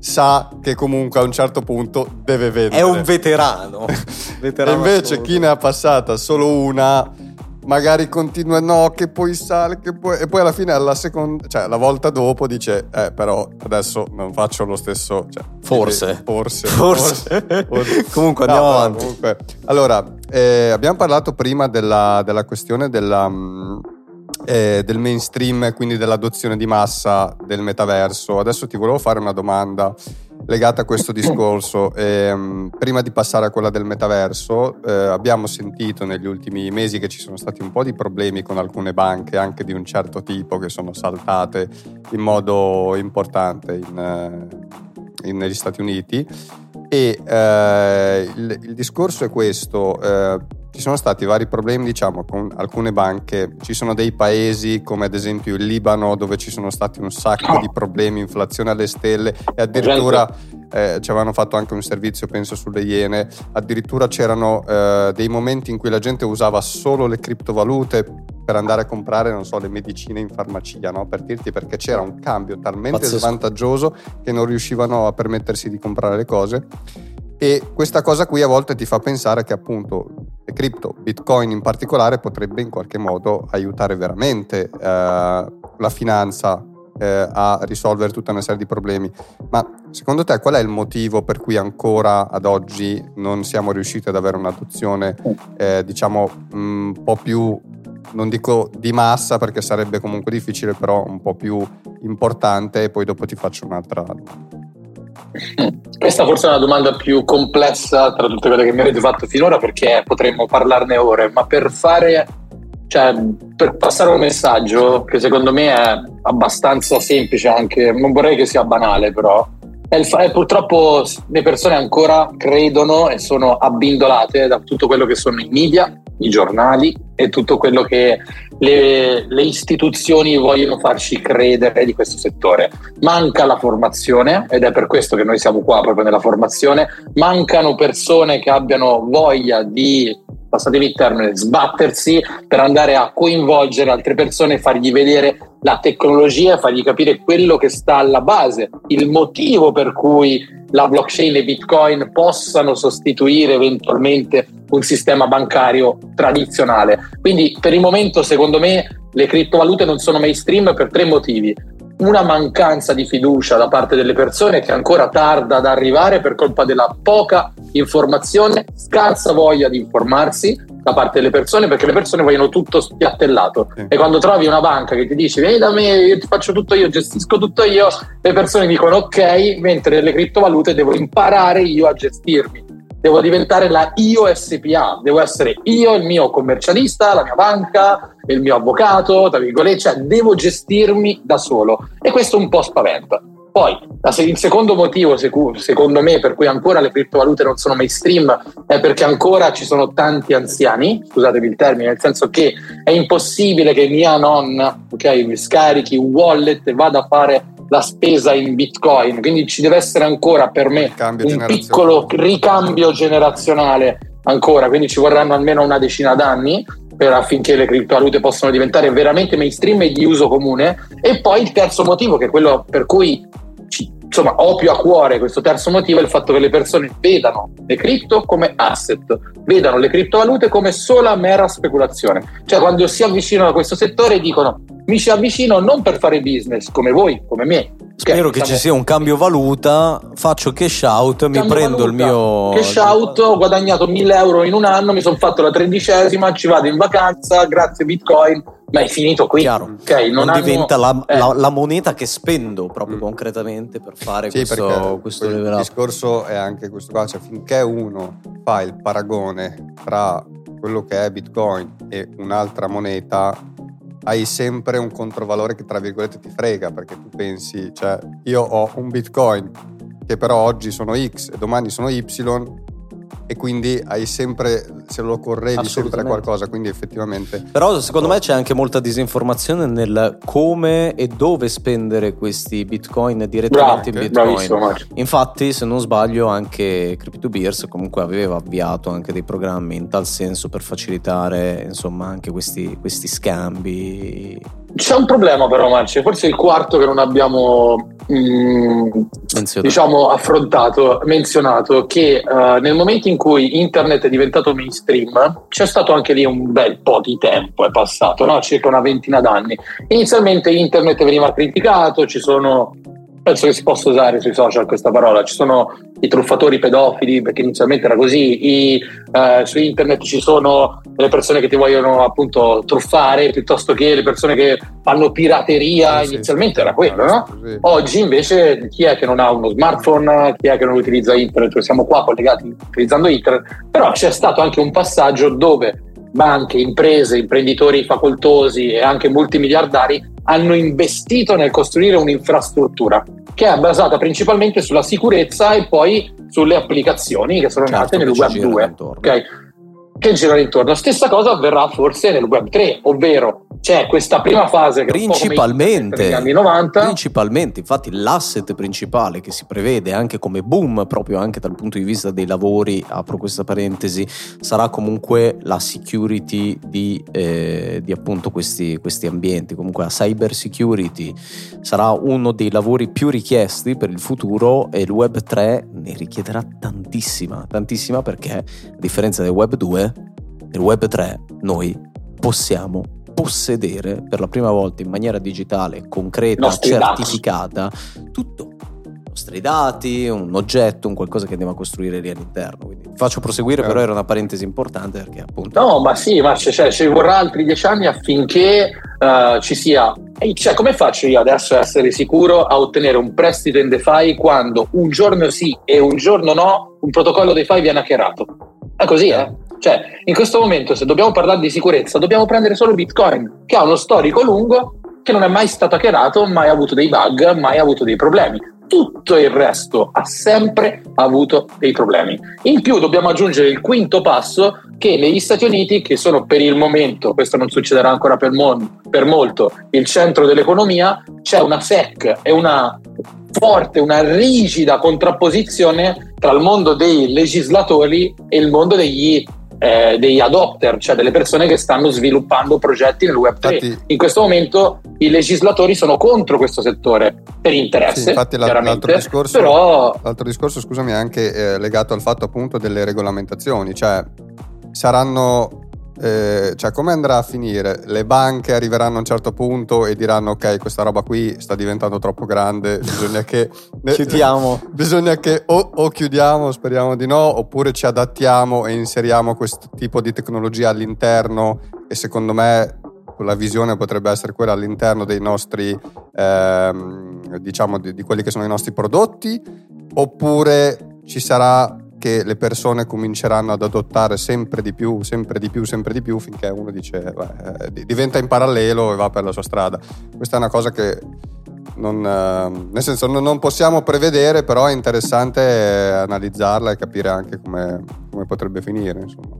sa che comunque a un certo punto deve vendere.
È un veterano. *laughs*
veterano e invece assoluto. chi ne ha passata solo una magari continua no che poi sale che poi... e poi alla fine alla seconda cioè la volta dopo dice eh però adesso non faccio lo stesso cioè, *laughs*
forse.
forse
forse, forse. *laughs* comunque andiamo no, avanti comunque.
allora eh, abbiamo parlato prima della, della questione della mh, eh, del mainstream, quindi dell'adozione di massa del metaverso. Adesso ti volevo fare una domanda legata a questo *coughs* discorso. Eh, prima di passare a quella del metaverso, eh, abbiamo sentito negli ultimi mesi che ci sono stati un po' di problemi con alcune banche, anche di un certo tipo, che sono saltate in modo importante in, eh, in, negli Stati Uniti. E eh, il, il, discorso è questo eh, ci sono stati vari problemi, diciamo, con alcune banche. Ci sono dei paesi come ad esempio il Libano dove ci sono stati un sacco di problemi, inflazione alle stelle e addirittura eh, ci avevano fatto anche un servizio, penso, sulle Iene. Addirittura c'erano eh, dei momenti in cui la gente usava solo le criptovalute per andare a comprare, non so, le medicine in farmacia, no? Per dirti perché c'era un cambio talmente Pazzesco. svantaggioso che non riuscivano a permettersi di comprare le cose. E questa cosa qui a volte ti fa pensare che appunto le cripto, Bitcoin in particolare, potrebbe in qualche modo aiutare veramente eh, la finanza eh, a risolvere tutta una serie di problemi. Ma secondo te qual è il motivo per cui ancora ad oggi non siamo riusciti ad avere un'adozione, eh, diciamo, un po' più non dico di massa perché sarebbe comunque difficile, però un po' più importante e poi dopo ti faccio un'altra domanda.
Questa forse è una domanda più complessa tra tutte quelle che mi avete fatto finora perché potremmo parlarne ore, ma per fare cioè, per passare un messaggio che secondo me è abbastanza semplice anche, non vorrei che sia banale però, è purtroppo le persone ancora credono e sono abbindolate da tutto quello che sono i media, i giornali e tutto quello che le, le, istituzioni vogliono farci credere di questo settore. Manca la formazione ed è per questo che noi siamo qua proprio nella formazione, mancano persone che abbiano voglia di passatemi il termine, sbattersi per andare a coinvolgere altre persone fargli vedere la tecnologia, fargli capire quello che sta alla base, il motivo per cui la blockchain e Bitcoin possano sostituire eventualmente un sistema bancario tradizionale. Quindi per il momento, secondo me, le criptovalute non sono mainstream per tre motivi. Una mancanza di fiducia da parte delle persone che ancora tarda ad arrivare per colpa della poca informazione, scarsa voglia di informarsi da parte delle persone perché le persone vogliono tutto spiattellato sì. e quando trovi una banca che ti dice vieni da me, io ti faccio tutto io, gestisco tutto io, le persone dicono ok, mentre nelle criptovalute devo imparare io a gestirmi devo diventare la io SPA, devo essere io il mio commercialista, la mia banca, il mio avvocato, tra virgolette, cioè devo gestirmi da solo e questo un po' spaventa. Poi, il secondo motivo, secondo me, per cui ancora le criptovalute non sono mainstream è perché ancora ci sono tanti anziani, scusatemi il termine, nel senso che è impossibile che mia nonna okay, mi scarichi un wallet e vada a fare la spesa in bitcoin, quindi ci deve essere ancora per me un piccolo ricambio generazionale ancora, quindi ci vorranno almeno una decina d'anni per affinché le criptovalute possano diventare veramente mainstream e di uso comune. E poi il terzo motivo, che è quello per cui insomma, ho più a cuore questo terzo motivo, è il fatto che le persone vedano le cripto come asset, vedano le criptovalute come sola mera speculazione. Cioè quando si avvicinano a questo settore dicono mi ci avvicino non per fare business come voi, come me.
Spero che, che ci sia un cambio valuta, faccio cash out, mi prendo valuta, il mio...
Cash out, ho guadagnato 1000 euro in un anno, mi sono fatto la tredicesima, ci vado in vacanza, grazie Bitcoin, ma è finito qui.
Chiaro. Okay, non, non hanno... diventa la, eh. la, la, moneta che spendo proprio mm. concretamente per fare sì, questo, questo.
Il discorso è anche questo qua, cioè finché uno fa il paragone tra quello che è Bitcoin e un'altra moneta, hai sempre un controvalore che tra virgolette ti frega perché tu pensi, cioè io ho un Bitcoin che però oggi sono X e domani sono Y e quindi hai sempre, se lo correvi sempre qualcosa, quindi effettivamente...
Però secondo me c'è anche molta disinformazione nel come e dove spendere questi bitcoin direttamente Bravo, in bitcoin. Infatti se non sbaglio anche Crypto2Beers comunque aveva avviato anche dei programmi in tal senso per facilitare insomma anche questi, questi scambi
c'è un problema però Marci, forse il quarto che non abbiamo mh, mm, diciamo, affrontato, menzionato, che uh, nel momento in cui internet è diventato mainstream c'è stato anche lì un bel po' di tempo, è passato, no? circa una ventina d'anni. Inizialmente internet veniva criticato, ci sono penso che si possa usare sui social questa parola. Ci sono i truffatori pedofili, perché inizialmente era così, I, eh, su internet ci sono le persone che ti vogliono appunto truffare piuttosto che le persone che fanno pirateria. Sì, inizialmente sì, era quello, no? Sì. Oggi invece chi è che non ha uno smartphone, chi è che non utilizza internet? Siamo qua collegati utilizzando internet, però c'è stato anche un passaggio dove banche, imprese, imprenditori facoltosi e anche multimiliardari hanno investito nel costruire un'infrastruttura che è basata principalmente sulla sicurezza e poi sulle applicazioni che sono certo, nate nel web 2. Okay? Che girano intorno. Stessa cosa avverrà forse nel web 3, ovvero c'è questa prima fase che
principalmente. negli anni 90 principalmente infatti l'asset principale che si prevede anche come boom proprio anche dal punto di vista dei lavori apro questa parentesi sarà comunque la security di, eh, di appunto questi, questi ambienti. Comunque la cyber security sarà uno dei lavori più richiesti per il futuro e il web 3 ne richiederà tantissima tantissima perché a differenza del web 2 nel Web 3 noi possiamo possedere per la prima volta in maniera digitale, concreta, certificata, tutto nostri dati, un oggetto, un qualcosa che andiamo a costruire lì all'interno. Quindi faccio proseguire, però era una parentesi importante perché appunto...
No, ma sì, ma cioè, ci vorrà altri dieci anni affinché uh, ci sia... Cioè, come faccio io adesso a essere sicuro a ottenere un prestito in DeFi quando un giorno sì e un giorno no un protocollo DeFi viene hackerato? È così, eh? Cioè, in questo momento, se dobbiamo parlare di sicurezza, dobbiamo prendere solo Bitcoin, che ha uno storico lungo che non è mai stato hackerato, mai avuto dei bug, mai avuto dei problemi. Tutto il resto ha sempre avuto dei problemi. In più dobbiamo aggiungere il quinto passo che negli Stati Uniti, che sono per il momento, questo non succederà ancora per, mon- per molto, il centro dell'economia, c'è una SEC e una forte, una rigida contrapposizione tra il mondo dei legislatori e il mondo degli eh, degli adopter, cioè delle persone che stanno sviluppando progetti nel Web3. Infatti, in questo momento i legislatori sono contro questo settore per interesse. Sì,
infatti l'altro discorso, però... l'altro discorso, scusami, è anche eh, legato al fatto appunto delle regolamentazioni, cioè saranno eh, cioè come andrà a finire? Le banche arriveranno a un certo punto e diranno ok questa roba qui sta diventando troppo grande, *laughs* bisogna che
chiudiamo. *laughs*
Bisogna che o, o, chiudiamo, speriamo di no, oppure ci adattiamo e inseriamo questo tipo di tecnologia all'interno e secondo me la visione potrebbe essere quella all'interno dei nostri, ehm, diciamo, di, di quelli che sono i nostri prodotti, oppure ci sarà che le persone cominceranno ad adottare sempre di più, sempre di più, sempre di più, finché uno dice beh, eh, diventa in parallelo e va per la sua strada. Questa è una cosa che non, eh, nel senso non, possiamo prevedere, però è interessante analizzarla e capire anche come, come potrebbe finire. Insomma.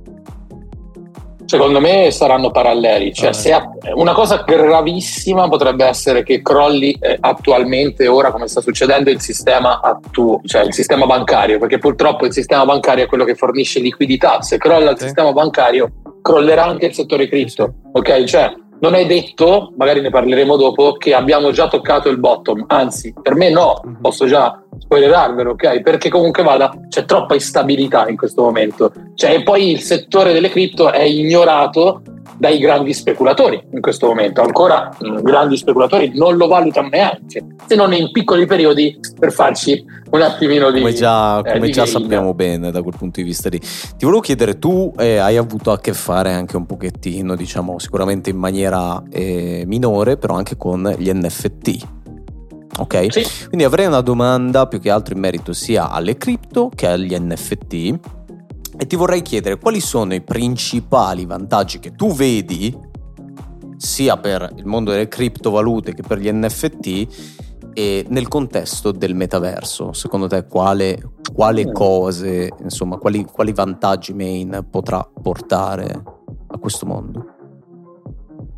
Secondo me saranno paralleli, cioè, ah, una cosa gravissima potrebbe essere che crolli eh, attualmente, ora come sta succedendo, il sistema, attu- cioè il sistema bancario, perché purtroppo il sistema bancario è quello che fornisce liquidità. Se crolla il sì. sistema bancario, crollerà anche il settore cripto. Ok? Cioè, non è detto, magari ne parleremo dopo, che abbiamo già toccato il bottom, anzi, per me no, mhm. posso già spoilerarvelo, ok? Perché comunque vada, c'è troppa instabilità in questo momento. Cioè, e poi il settore delle cripto è ignorato dai grandi speculatori in questo momento. Ancora i mm, grandi speculatori non lo valutano neanche, se non in piccoli periodi per farci un attimino di...
Come già, eh, come di già sappiamo bene da quel punto di vista lì. Ti volevo chiedere, tu eh, hai avuto a che fare anche un pochettino, diciamo, sicuramente in maniera eh, minore, però anche con gli NFT. Ok? Sì. Quindi avrei una domanda più che altro in merito sia alle cripto che agli NFT e ti vorrei chiedere quali sono i principali vantaggi che tu vedi sia per il mondo delle criptovalute che per gli NFT e nel contesto del metaverso. Secondo te quale, quale mm. cose, insomma, quali, quali vantaggi main potrà portare a questo mondo?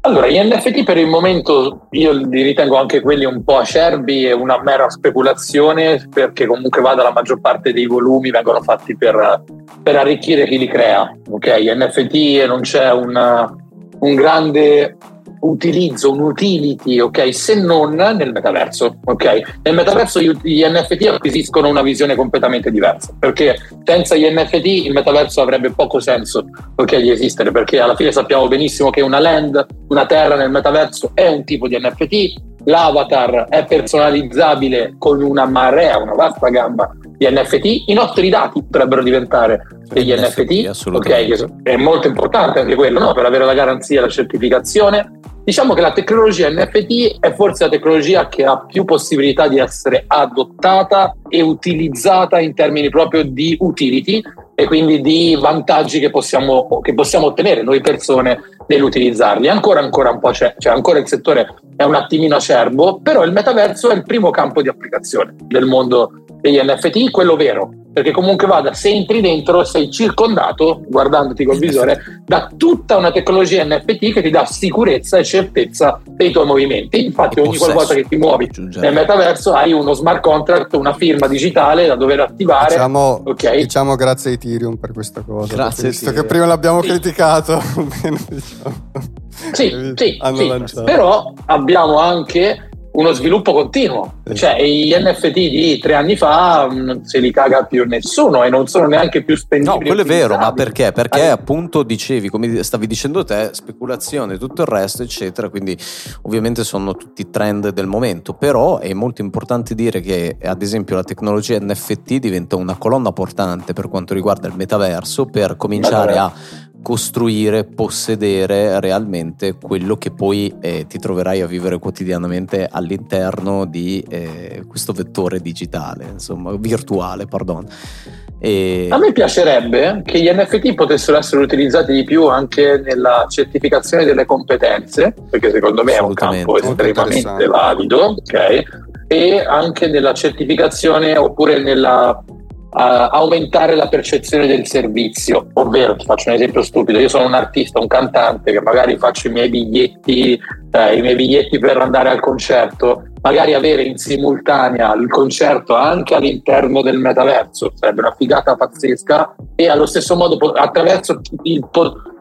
Allora, gli NFT per il momento io li ritengo anche quelli un po' acerbi e una mera speculazione perché comunque vada la maggior parte dei volumi vengono fatti per, per arricchire chi li crea. Ok, gli NFT non c'è una, un grande utilizzo, un utility, ok? Se non nel metaverso, ok? Nel metaverso gli NFT acquisiscono una visione completamente diversa, perché senza gli NFT il metaverso avrebbe poco senso, ok, di esistere, perché alla fine sappiamo benissimo che una land, una terra nel metaverso è un tipo di NFT, l'avatar è personalizzabile con una marea, una vasta gamma di NFT, i nostri dati potrebbero diventare degli NFT, NFT ok, è molto importante anche quello, no? per avere la garanzia la certificazione Diciamo che la tecnologia NFT è forse la tecnologia che ha più possibilità di essere adottata e utilizzata in termini proprio di utility e quindi di vantaggi che possiamo, che possiamo ottenere noi persone nell'utilizzarli. Ancora, ancora un po' c'è, cioè ancora il settore è un attimino acerbo, però il metaverso è il primo campo di applicazione del mondo degli NFT, quello vero, perché comunque vada, se entri dentro sei circondato, guardandoti col visore, da tutta una tecnologia NFT che ti dà sicurezza e certezza dei tuoi movimenti. Infatti ogni volta che ti muovi nel metaverso hai uno smart contract, una firma digitale da dover attivare.
Diciamo, okay. diciamo grazie a Ethereum per questa cosa.
Grazie.
Visto che prima l'abbiamo sì. criticato. *laughs*
diciamo. Sì, sì, sì. però abbiamo anche uno sviluppo continuo. Cioè, gli NFT di tre anni fa non se li caga più nessuno e non sono neanche più spendibili.
No, quello è vero, ma perché? Perché appunto dicevi, come stavi dicendo te, speculazione, tutto il resto, eccetera. Quindi, ovviamente, sono tutti trend del momento. Però è molto importante dire che, ad esempio, la tecnologia NFT diventa una colonna portante per quanto riguarda il metaverso per cominciare a costruire, possedere realmente quello che poi eh, ti troverai a vivere quotidianamente all'interno di eh, questo vettore digitale, insomma, virtuale, pardon.
E... A me piacerebbe che gli NFT potessero essere utilizzati di più anche nella certificazione delle competenze, perché secondo me è un campo estremamente valido, ok? E anche nella certificazione oppure nella aumentare la percezione del servizio, ovvero ti faccio un esempio stupido, io sono un artista, un cantante che magari faccio i miei biglietti, eh, i miei biglietti per andare al concerto, magari avere in simultanea il concerto anche all'interno del metaverso, sarebbe una figata pazzesca e allo stesso modo attraverso il,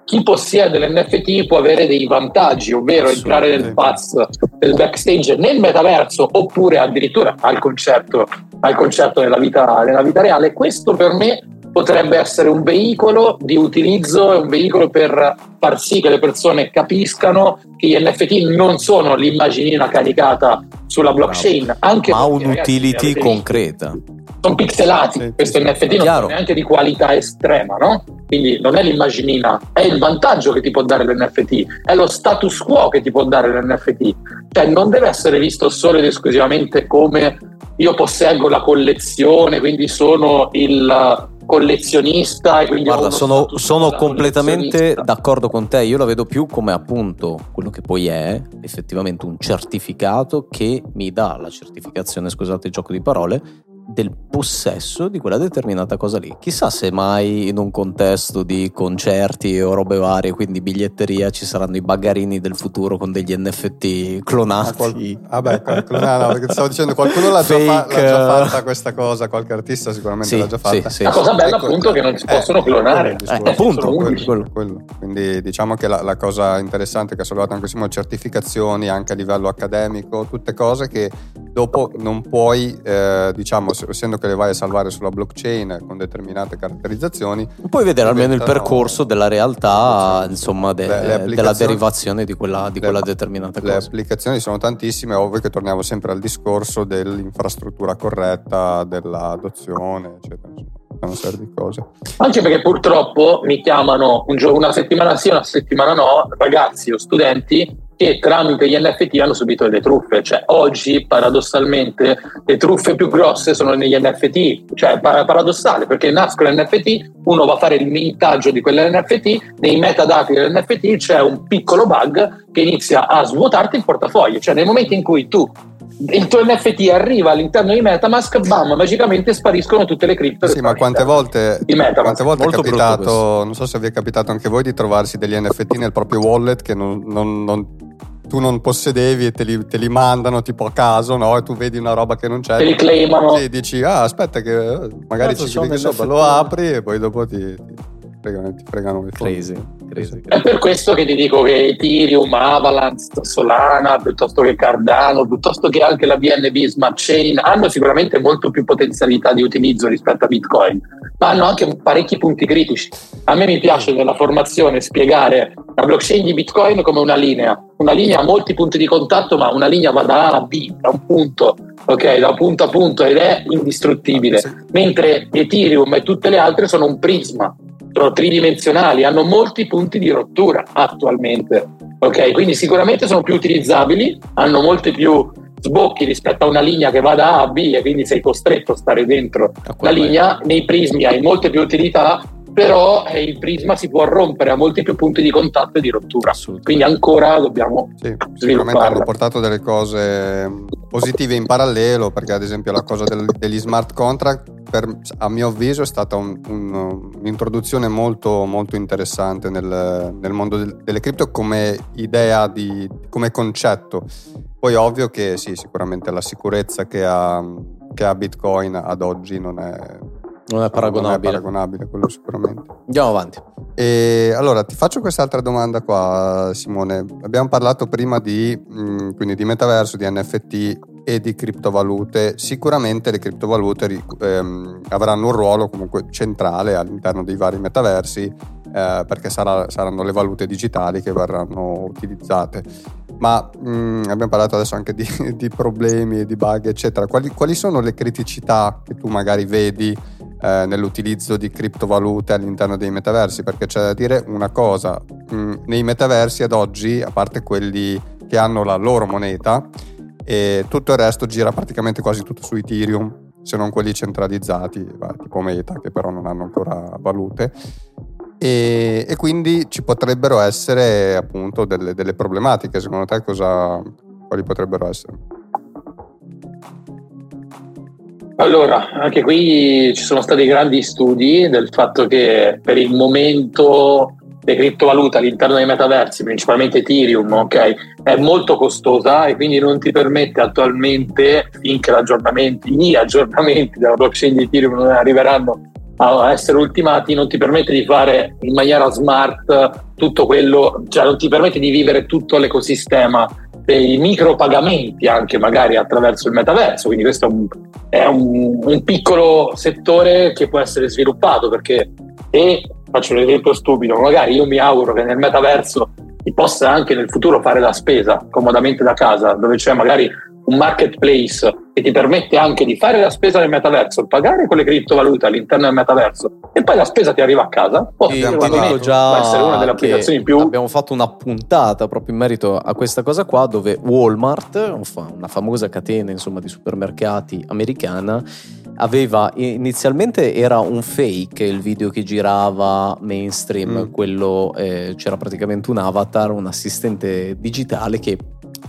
chi possiede l'NFT può avere dei vantaggi, ovvero entrare nel pass del backstage nel metaverso oppure addirittura al concerto, al concerto nella, vita, nella vita reale. Questo per me potrebbe essere un veicolo di utilizzo, un veicolo per far sì che le persone capiscano che gli NFT non sono l'immaginina caricata sulla blockchain, anche
ma un'utility concreta.
Sono pixelati, sì, questo sì, NFT non è neanche di qualità estrema, no? Quindi non è l'immaginina, è il vantaggio che ti può dare l'NFT, è lo status quo che ti può dare l'NFT. Cioè non deve essere visto solo ed esclusivamente come io posseggo la collezione, quindi sono il collezionista e quindi
Guarda, sono, sono completamente d'accordo con te, io la vedo più come appunto quello che poi è effettivamente un certificato che mi dà la certificazione, scusate il gioco di parole, del possesso di quella determinata cosa lì. Chissà se mai in un contesto di concerti o robe varie, quindi biglietteria, ci saranno i bagarini del futuro con degli NFT clonati. Ah, qual- *laughs*
vabbè, clonati, no, perché stavo dicendo qualcuno l'ha già, fa- l'ha già, fatta questa cosa, qualche artista sicuramente sì, l'ha già fatta.
Sì, sì. La cosa bella ecco, appunto è che non si eh, possono clonare.
Eh, appunto,
quello, quello, quello. Quindi diciamo che la, la, cosa interessante che ha sollevato anche Simo, certificazioni anche a livello accademico, tutte cose che dopo non puoi, eh, diciamo, essendo che le vai a salvare sulla blockchain con determinate caratterizzazioni.
Puoi vedere almeno il percorso della realtà, insomma, de- le, le della derivazione di quella, di quella le, determinata
cosa. Le applicazioni sono tantissime, è ovvio che torniamo sempre al discorso dell'infrastruttura corretta, dell'adozione, eccetera una serie di cose.
Anche perché purtroppo mi chiamano un giorno, una settimana sì, una settimana no, ragazzi o studenti che tramite gli NFT hanno subito delle truffe. Cioè, oggi, paradossalmente, le truffe più grosse sono negli NFT. Cioè, paradossale, perché nascono l'NFT, uno va a fare il mintaggio di quell'NFT, nei metadati dell'NFT c'è un piccolo bug che inizia a svuotarti il portafoglio. Cioè, nel momento in cui tu il tuo NFT arriva all'interno di Metamask, bam, magicamente spariscono tutte le cripto.
Sì, ma quante volte, quante volte è capitato, non so se vi è capitato anche voi, di trovarsi degli NFT nel proprio wallet che non, non, non tu non possedevi e te li, te li, mandano tipo a caso, no? E tu vedi una roba che non c'è.
Te li claimano.
E dici, ah, aspetta che eh, magari ci clicchi sopra, lo apri e poi dopo ti, ti fregano, ti fregano
i crazy, crazy,
crazy. È per questo che ti dico che Ethereum, Avalanche, Solana, piuttosto che Cardano, piuttosto che anche la BNB Smart Chain hanno sicuramente molto più potenzialità di utilizzo rispetto a Bitcoin, ma hanno anche parecchi punti critici. A me mi piace nella formazione spiegare la blockchain di Bitcoin come una linea. Una linea ha molti punti di contatto, ma una linea va da A a B, da un punto, ok, da punto a punto ed è indistruttibile. Mentre Ethereum e tutte le altre sono un prisma, tridimensionali, hanno molti punti di rottura attualmente. Ok, quindi sicuramente sono più utilizzabili, hanno molti più sbocchi rispetto a una linea che va da A a B e quindi sei costretto a stare dentro la linea. Nei prismi hai molte più utilità, però eh, il prisma si può rompere a molti più punti di contatto e di rottura. Quindi ancora dobbiamo sì,
sicuramente hanno portato delle cose positive in parallelo, perché ad esempio la cosa del, degli smart contract per, a mio avviso è stata un, un, un'introduzione molto, molto interessante nel, nel mondo del, delle cripto come idea, di, come concetto. Poi ovvio che sì, sicuramente la sicurezza che ha, che ha Bitcoin ad oggi non è,
non è paragonabile. Non è
paragonabile, quello sicuramente.
Andiamo avanti.
E allora ti faccio quest'altra domanda qua, Simone. Abbiamo parlato prima di, mm, di metaverso, di NFT e di criptovalute. Sicuramente le criptovalute ehm, avranno un ruolo comunque centrale all'interno dei vari metaversi eh, perché sarà, saranno le valute digitali che verranno utilizzate. Ma mh, mm, abbiamo parlato adesso anche di, *laughs* di problemi, di bug, eccetera. Quali, quali sono le criticità che tu magari vedi? eh, nell'utilizzo di criptovalute all'interno dei metaversi, perché c'è da dire una cosa, mh, mm, nei metaversi ad oggi, a parte quelli che hanno la loro moneta, e tutto il resto gira praticamente quasi tutto su Ethereum, se non quelli centralizzati, tipo Meta, che però non hanno ancora valute. E, e quindi ci potrebbero essere appunto delle, delle problematiche. Secondo te cosa, quali potrebbero essere?
Allora, anche qui ci sono stati grandi studi del fatto che per il momento le criptovalute all'interno dei metaversi, principalmente Ethereum, okay, è molto costosa e quindi non ti permette attualmente, finché gli aggiornamenti della blockchain di Ethereum non arriveranno a essere ultimati, non ti permette di fare in maniera smart tutto quello, cioè non ti permette di vivere tutto l'ecosistema dei micropagamenti anche magari attraverso il metaverso, quindi questo è un, è un, un piccolo settore che può essere sviluppato perché e faccio un esempio stupido, magari io mi auguro che nel metaverso si possa anche nel futuro fare la spesa comodamente da casa, dove c'è magari un marketplace che ti permette anche di fare la spesa nel metaverso, pagare con le criptovalute all'interno del metaverso e poi la spesa ti arriva a casa.
Sì, abbiamo già essere una delle applicazioni più. Abbiamo fatto una puntata proprio in merito a questa cosa qua, dove Walmart, una famosa catena insomma, di supermercati americana, aveva inizialmente era un fake il video che girava mainstream, mm. quello eh, c'era praticamente un avatar, un assistente digitale che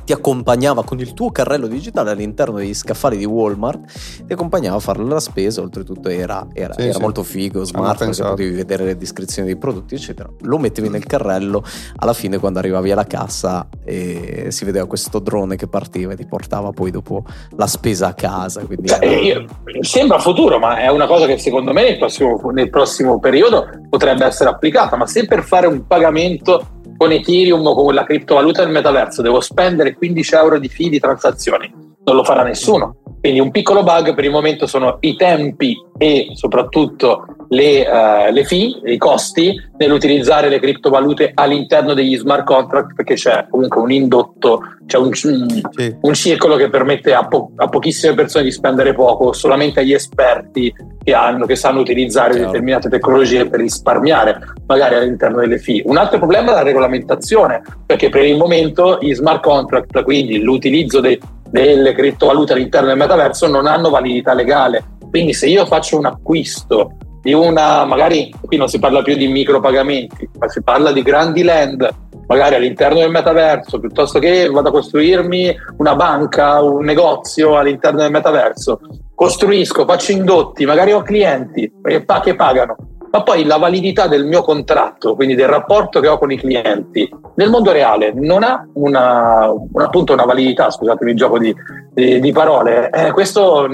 ti accompagnava con il tuo carrello digitale all'interno degli scaffali di Walmart, ti accompagnava a fare la spesa, oltretutto era, era, sì, era sì. molto figo, smart, perché potevi vedere le descrizioni dei prodotti, eccetera. Lo mettevi nel carrello, alla fine quando arrivavi alla cassa e si vedeva questo drone che partiva e ti portava poi dopo la spesa a casa.
Cioè, era... io, sembra futuro, ma è una cosa che secondo me nel prossimo, nel prossimo periodo potrebbe essere applicata, ma se per fare un pagamento con Ethereum o con la criptovaluta del metaverso. Devo spendere 15 euro di fee di transazioni, non lo farà nessuno. Quindi un piccolo bug per il momento sono i tempi e soprattutto le, uh, le fee, i costi nell'utilizzare le criptovalute all'interno degli smart contract perché c'è comunque un indotto, c'è un, sì. un circolo che permette a, po- a, pochissime persone di spendere poco, solamente agli esperti che, hanno, che sanno utilizzare Chiaro. determinate tecnologie per risparmiare magari all'interno delle fee. Un altro problema è la regolamentazione perché per il momento gli smart contract, quindi l'utilizzo dei delle criptovalute all'interno del metaverso non hanno validità legale. Quindi se io faccio un acquisto di una, magari qui non si parla più di micropagamenti, ma si parla di grandi land, magari all'interno del metaverso, piuttosto che vado a costruirmi una banca, un negozio all'interno del metaverso, costruisco, faccio indotti, magari ho clienti che pagano, ma poi la validità del mio contratto, quindi del rapporto che ho con i clienti, nel mondo reale non ha una, una appunto una validità, scusatemi il gioco di, di, di parole. Eh, questo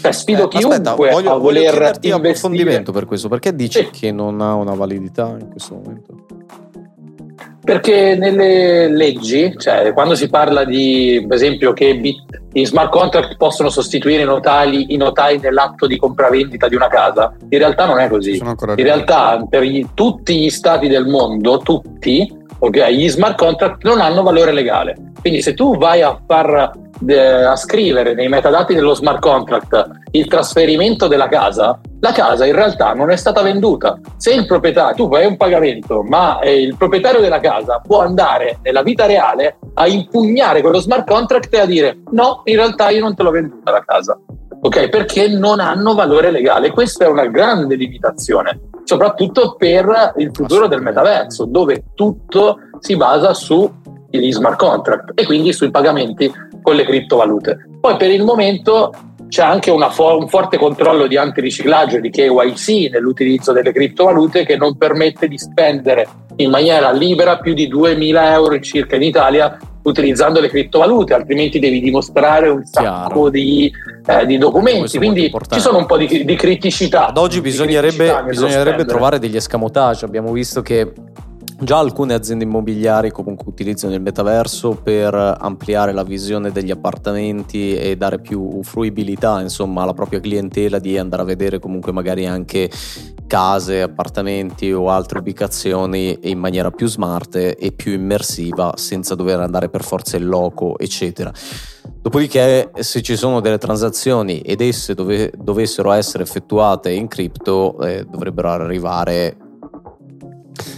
Beh, sfido eh, chiunque aspetta, voglio, a voler voglio investire.
approfondimento per questo, perché dici sì. che non ha una validità in questo momento?
Perché nelle leggi, cioè quando si parla di, per esempio, che i smart contract possono sostituire i notai, i notai nell'atto di compravendita di una casa, in realtà non è così. In realtà per gli, tutti gli stati del mondo, tutti, okay, gli smart contract non hanno valore legale. Quindi se tu vai a far a scrivere nei metadati dello smart contract il trasferimento della casa, la casa in realtà non è stata venduta. Se il proprietario, tu fai un pagamento, ma eh, il proprietario della casa può andare nella vita reale a impugnare quello smart contract e a dire no, in realtà io non te l'ho venduta la casa. Ok, perché non hanno valore legale. Questa è una grande limitazione, soprattutto per il futuro del metaverso, dove tutto si basa sugli smart contract e quindi sui pagamenti con le criptovalute. Poi per il momento c'è anche fo- un forte controllo di antiriciclaggio di KYC nell'utilizzo delle criptovalute che non permette di spendere in maniera libera più di 2.000 euro circa in Italia utilizzando le criptovalute, altrimenti devi dimostrare un sacco di, eh, di, documenti. Quindi ci sono un po' di, di criticità.
Ad oggi bisognerebbe, bisognerebbe trovare degli escamotage. Abbiamo visto che Già alcune aziende immobiliari comunque utilizzano il metaverso per ampliare la visione degli appartamenti e dare più fruibilità insomma alla propria clientela di andare a vedere comunque magari anche case, appartamenti o altre ubicazioni in maniera più smart e più immersiva senza dover andare per forza in loco eccetera. Dopodiché se ci sono delle transazioni ed esse dove, dovessero essere effettuate in cripto eh, dovrebbero arrivare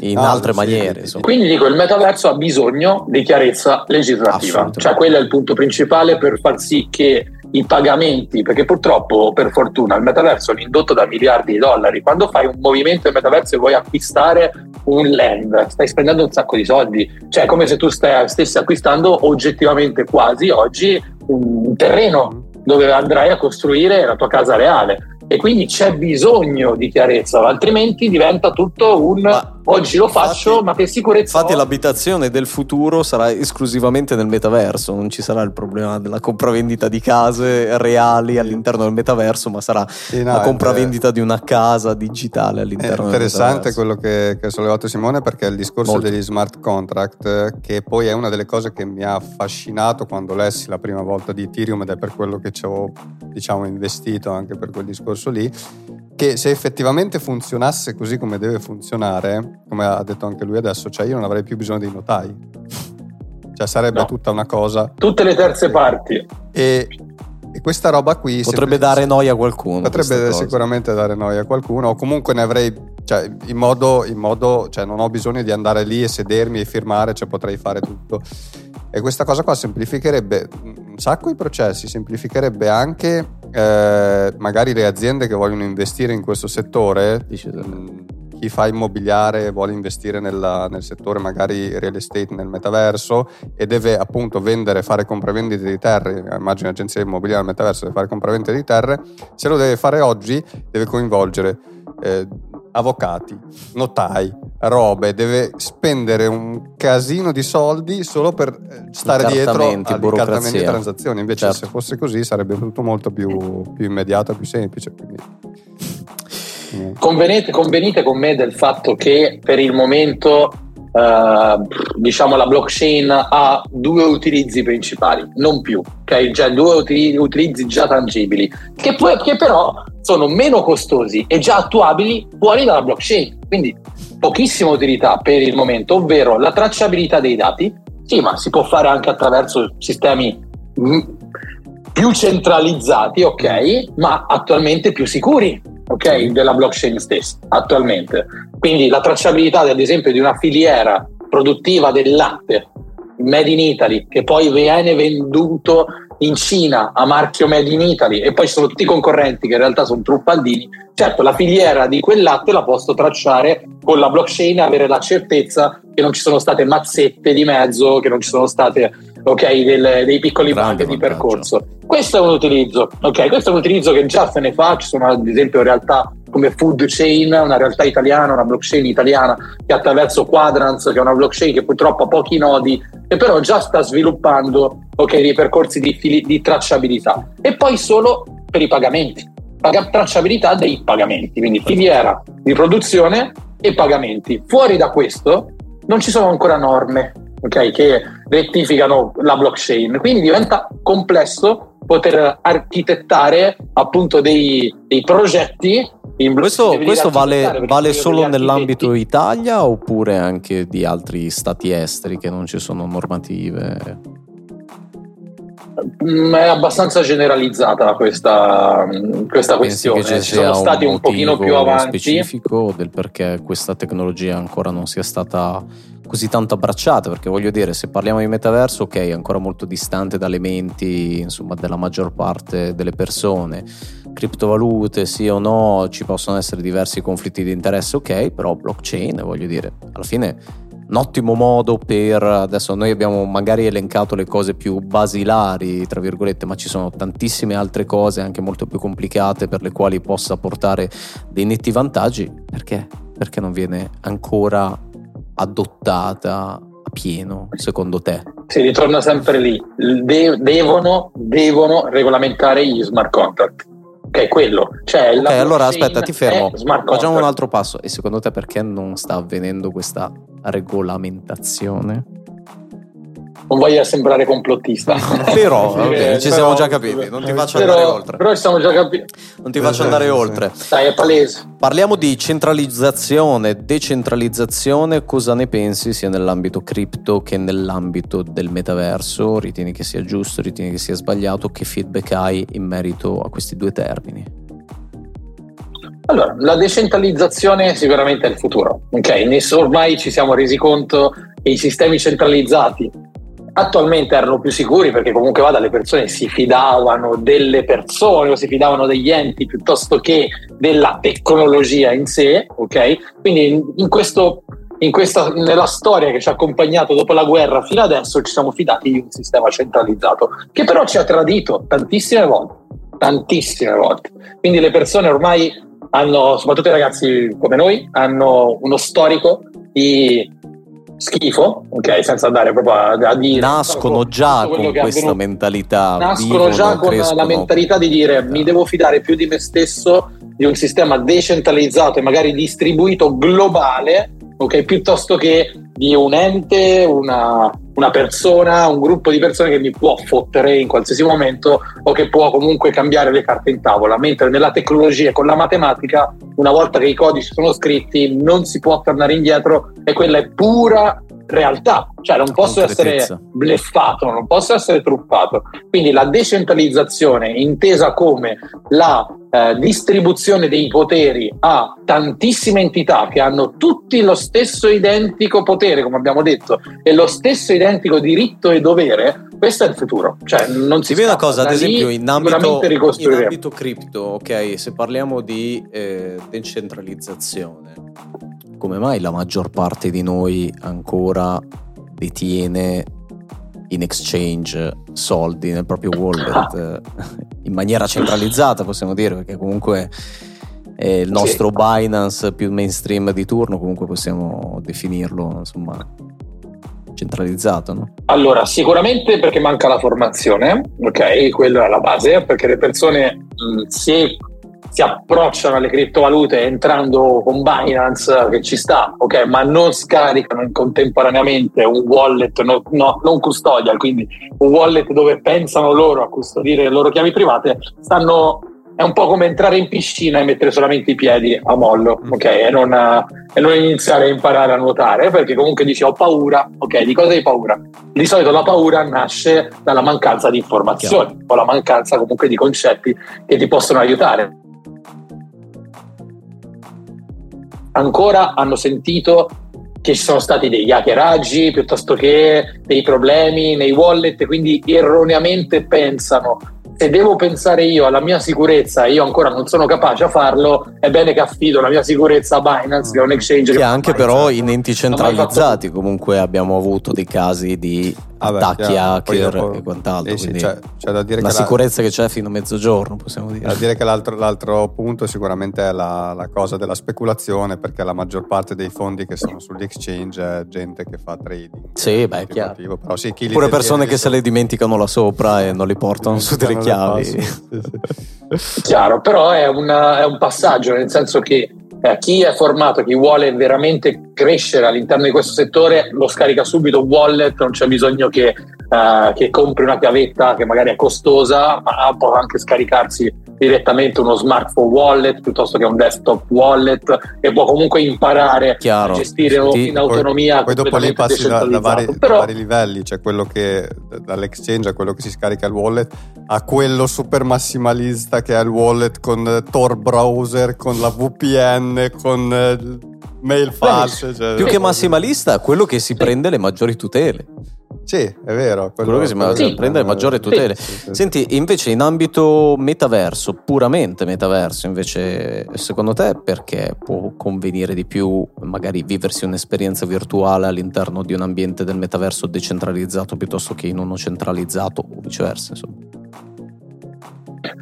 in ah, altre sì, maniere.
Sì. Quindi dico, il metaverso ha bisogno di chiarezza legislativa, cioè quello è il punto principale per far sì che i pagamenti, perché purtroppo per fortuna il metaverso è indotto da miliardi di dollari, quando fai un movimento in metaverso e vuoi acquistare un land, stai spendendo un sacco di soldi, cioè è come se tu stai, stessi acquistando oggettivamente quasi oggi un terreno dove andrai a costruire la tua casa reale e quindi c'è bisogno di chiarezza, altrimenti diventa tutto un ma, oggi lo faccio, infatti, ma che sicurezza.
Infatti, ho? l'abitazione del futuro sarà esclusivamente nel metaverso, non ci sarà il problema della compravendita di case reali all'interno del metaverso, ma sarà sì, no, la compravendita di una casa digitale all'interno
del metaverso. È interessante quello che, che ha sollevato Simone perché il discorso Molto. degli smart contract, che poi è una delle cose che mi ha affascinato quando lessi la prima volta di Ethereum ed è per quello che ci ho diciamo, investito anche per quel discorso discorso lì, che se effettivamente funzionasse così come deve funzionare, come ha detto anche lui adesso, cioè io non avrei più bisogno dei notai. Cioè sarebbe no. tutta una cosa...
Tutte le terze parti.
E, e questa roba qui...
Potrebbe dare noia a qualcuno.
Potrebbe sicuramente dare noia a qualcuno, o comunque ne avrei cioè, in modo, in modo cioè, non ho bisogno di andare lì e sedermi e firmare, cioè potrei fare tutto. E questa cosa qua semplificherebbe un sacco i processi, semplificherebbe anche eh, magari le aziende che vogliono investire in questo settore. Chi fa immobiliare vuole investire nella, nel settore magari real estate nel metaverso e deve appunto vendere, fare compravendite di terre, immagino agenzia immobiliare nel metaverso deve fare compravendite di terre, se lo deve fare oggi deve coinvolgere eh, avvocati, notai, robe, deve spendere un casino di soldi solo per eh, stare dietro all'incartamento di transazioni. Invece certo. se fosse così sarebbe tutto molto più, più immediato, più semplice. Quindi...
Convenite, convenite, con me del fatto che per il momento Uh, diciamo la blockchain ha due utilizzi principali, non più, ok? Cioè due utilizzi già tangibili, che, poi, che però sono meno costosi e già attuabili fuori dalla blockchain. Quindi pochissima utilità per il momento, ovvero la tracciabilità dei dati. Sì, ma si può fare anche attraverso sistemi mm, più centralizzati, ok, ma attualmente più sicuri, ok, della blockchain stessa, attualmente. Quindi la tracciabilità, ad esempio, di una filiera produttiva del latte made in Italy che poi viene venduto in Cina a marchio Made in Italy e poi ci sono tutti i concorrenti che in realtà sono truffaldini, certo la filiera di quel latte la posso tracciare con la blockchain e avere la certezza che non ci sono state mazzette di mezzo, che non ci sono state okay, del, dei piccoli bug di percorso. Questo è un utilizzo, ok? Questo è un utilizzo che già se ne fa, ci sono ad esempio realtà come Food Chain, una realtà italiana, una blockchain italiana che attraverso Quadrants, che è una blockchain che purtroppo ha pochi nodi, e però già sta sviluppando okay, dei percorsi di, fili- di tracciabilità. E poi solo per i pagamenti, Pag- tracciabilità dei pagamenti, quindi filiera di produzione e pagamenti. Fuori da questo non ci sono ancora norme okay, che rettificano la blockchain, quindi diventa complesso poter architettare appunto dei, dei progetti
questo, questo vale, vale solo nell'ambito Italia oppure anche di altri stati esteri che non ci sono normative?
Mm, è abbastanza generalizzata questa, questa questione. Ci,
ci sono stati un, un pochino più avanti. specifico del perché questa tecnologia ancora non sia stata così tanto abbracciata, perché voglio dire, se parliamo di metaverso, ok, è ancora molto distante dalle menti, insomma, della maggior parte delle persone. Criptovalute, sì o no, ci possono essere diversi conflitti di interesse, ok, però blockchain, voglio dire, alla fine un ottimo modo per adesso noi abbiamo magari elencato le cose più basilari tra virgolette ma ci sono tantissime altre cose anche molto più complicate per le quali possa portare dei netti vantaggi. Perché? Perché non viene ancora adottata a pieno secondo te?
Si ritorna sempre lì. De- devono devono regolamentare gli smart contract che è quello. Cioè,
ok, allora aspetta, ti fermo. Facciamo un altro passo. E secondo te perché non sta avvenendo questa regolamentazione?
Non voglio sembrare complottista. *laughs*
però, *laughs* okay, ci siamo già capiti, non ti faccio però, andare oltre.
Però ci siamo già capiti.
Non ti faccio andare oltre.
Dai, è palese.
Parliamo di centralizzazione, decentralizzazione, cosa ne pensi sia nell'ambito cripto che nell'ambito del metaverso? Ritieni che sia giusto, ritieni che sia sbagliato? Che feedback hai in merito a questi due termini?
Allora, la decentralizzazione sicuramente è il futuro, ok? Ormai ci siamo resi conto che i sistemi centralizzati attualmente erano più sicuri perché comunque vada le persone si fidavano delle persone o si fidavano degli enti piuttosto che della tecnologia in sé, ok? Quindi in, questo, questa, nella storia che ci ha accompagnato dopo la guerra fino adesso ci siamo fidati di un sistema centralizzato che però ci ha tradito tantissime volte, tantissime volte. Quindi le persone ormai hanno, soprattutto i ragazzi come noi, hanno uno storico di schifo, ok, senza andare proprio a, a dire.
Nascono già con questa mentalità.
Nascono vivono, già con crescono. la mentalità di dire mi devo fidare più di me stesso, di un sistema decentralizzato e magari distribuito globale, ok, piuttosto che di un ente, una, una persona, un gruppo di persone che mi può fottere in qualsiasi momento o che può comunque cambiare le carte in tavola, mentre nella tecnologia e con la matematica, una volta che i codici sono scritti, non si può tornare indietro e quella è pura realtà, cioè non posso essere bleffato, non posso essere truffato. Quindi la decentralizzazione intesa come la eh, distribuzione dei poteri a tantissime entità che hanno tutti lo stesso identico potere, come abbiamo detto, e lo stesso identico diritto e dovere, questo è il futuro. Cioè, non si
vede una cosa, ad esempio, in ambito, in ambito cripto, ok, se parliamo di eh, decentralizzazione, come mai la maggior parte di noi ancora detiene in exchange soldi nel proprio wallet *laughs* in maniera centralizzata, possiamo dire, perché comunque è il nostro sì. Binance più mainstream di turno, comunque possiamo definirlo, insomma, centralizzato, no?
Allora, sicuramente perché manca la formazione, ok? Quella è la base, perché le persone se si approcciano alle criptovalute entrando con Binance che ci sta, ok, ma non scaricano contemporaneamente un wallet no, no, non custodial, quindi un wallet dove pensano loro a custodire le loro chiavi private, stanno è un po' come entrare in piscina e mettere solamente i piedi a mollo, mm. ok? E non, e non, iniziare a imparare a nuotare, perché comunque dici ho paura, ok? Di cosa hai paura? Di solito la paura nasce dalla mancanza di informazioni o la mancanza comunque di concetti che ti possono aiutare. Ancora hanno sentito che ci sono stati degli hackeraggi piuttosto che dei problemi nei wallet, quindi erroneamente pensano se devo pensare io alla mia sicurezza e io ancora non sono capace a farlo, è bene che affido la mia sicurezza a Binance, che è un exchange.
Che anche però in enti centralizzati comunque abbiamo avuto dei casi di Vabbè, attacchi chiaro. hacker dopo, e quant'altro. Eh sì, da dire la che sicurezza la, che c'è fino a mezzogiorno, possiamo dire.
Da dire che l'altro, l'altro punto sicuramente è la, la, cosa della speculazione, perché la maggior parte dei fondi che sono sugli exchange è gente che fa trading.
Sì, beh, chiaro. Però sì, Pure persone che se le dimenticano là sopra e non li portano su delle chiavi. Sì,
sì. Chiaro, però è, una, è un passaggio, nel senso che eh, chi è formato, chi vuole veramente crescere all'interno di questo settore, lo scarica subito wallet, non c'è bisogno che, eh, che compri una chiavetta che magari è costosa, ma può anche scaricarsi direttamente uno smartphone wallet piuttosto che un desktop wallet e può comunque imparare
Chiaro.
a gestire sì, in autonomia.
Poi, poi dopo lì passi da, da, vari, Però, da, vari, livelli, cioè quello che dall'exchange a quello che si scarica il wallet a quello super massimalista che è il wallet con Tor browser, con la VPN, con eh, mail false. Cioè,
più che massimalista, quello che si prende le maggiori tutele.
Sì, è vero.
Quello, quello che si sì. prendere maggiore tutele. Sì, sì, Senti, invece in ambito metaverso, puramente metaverso, invece, secondo te perché può convenire di più magari viversi un'esperienza virtuale all'interno di un ambiente del metaverso decentralizzato piuttosto che in uno centralizzato o viceversa? Insomma?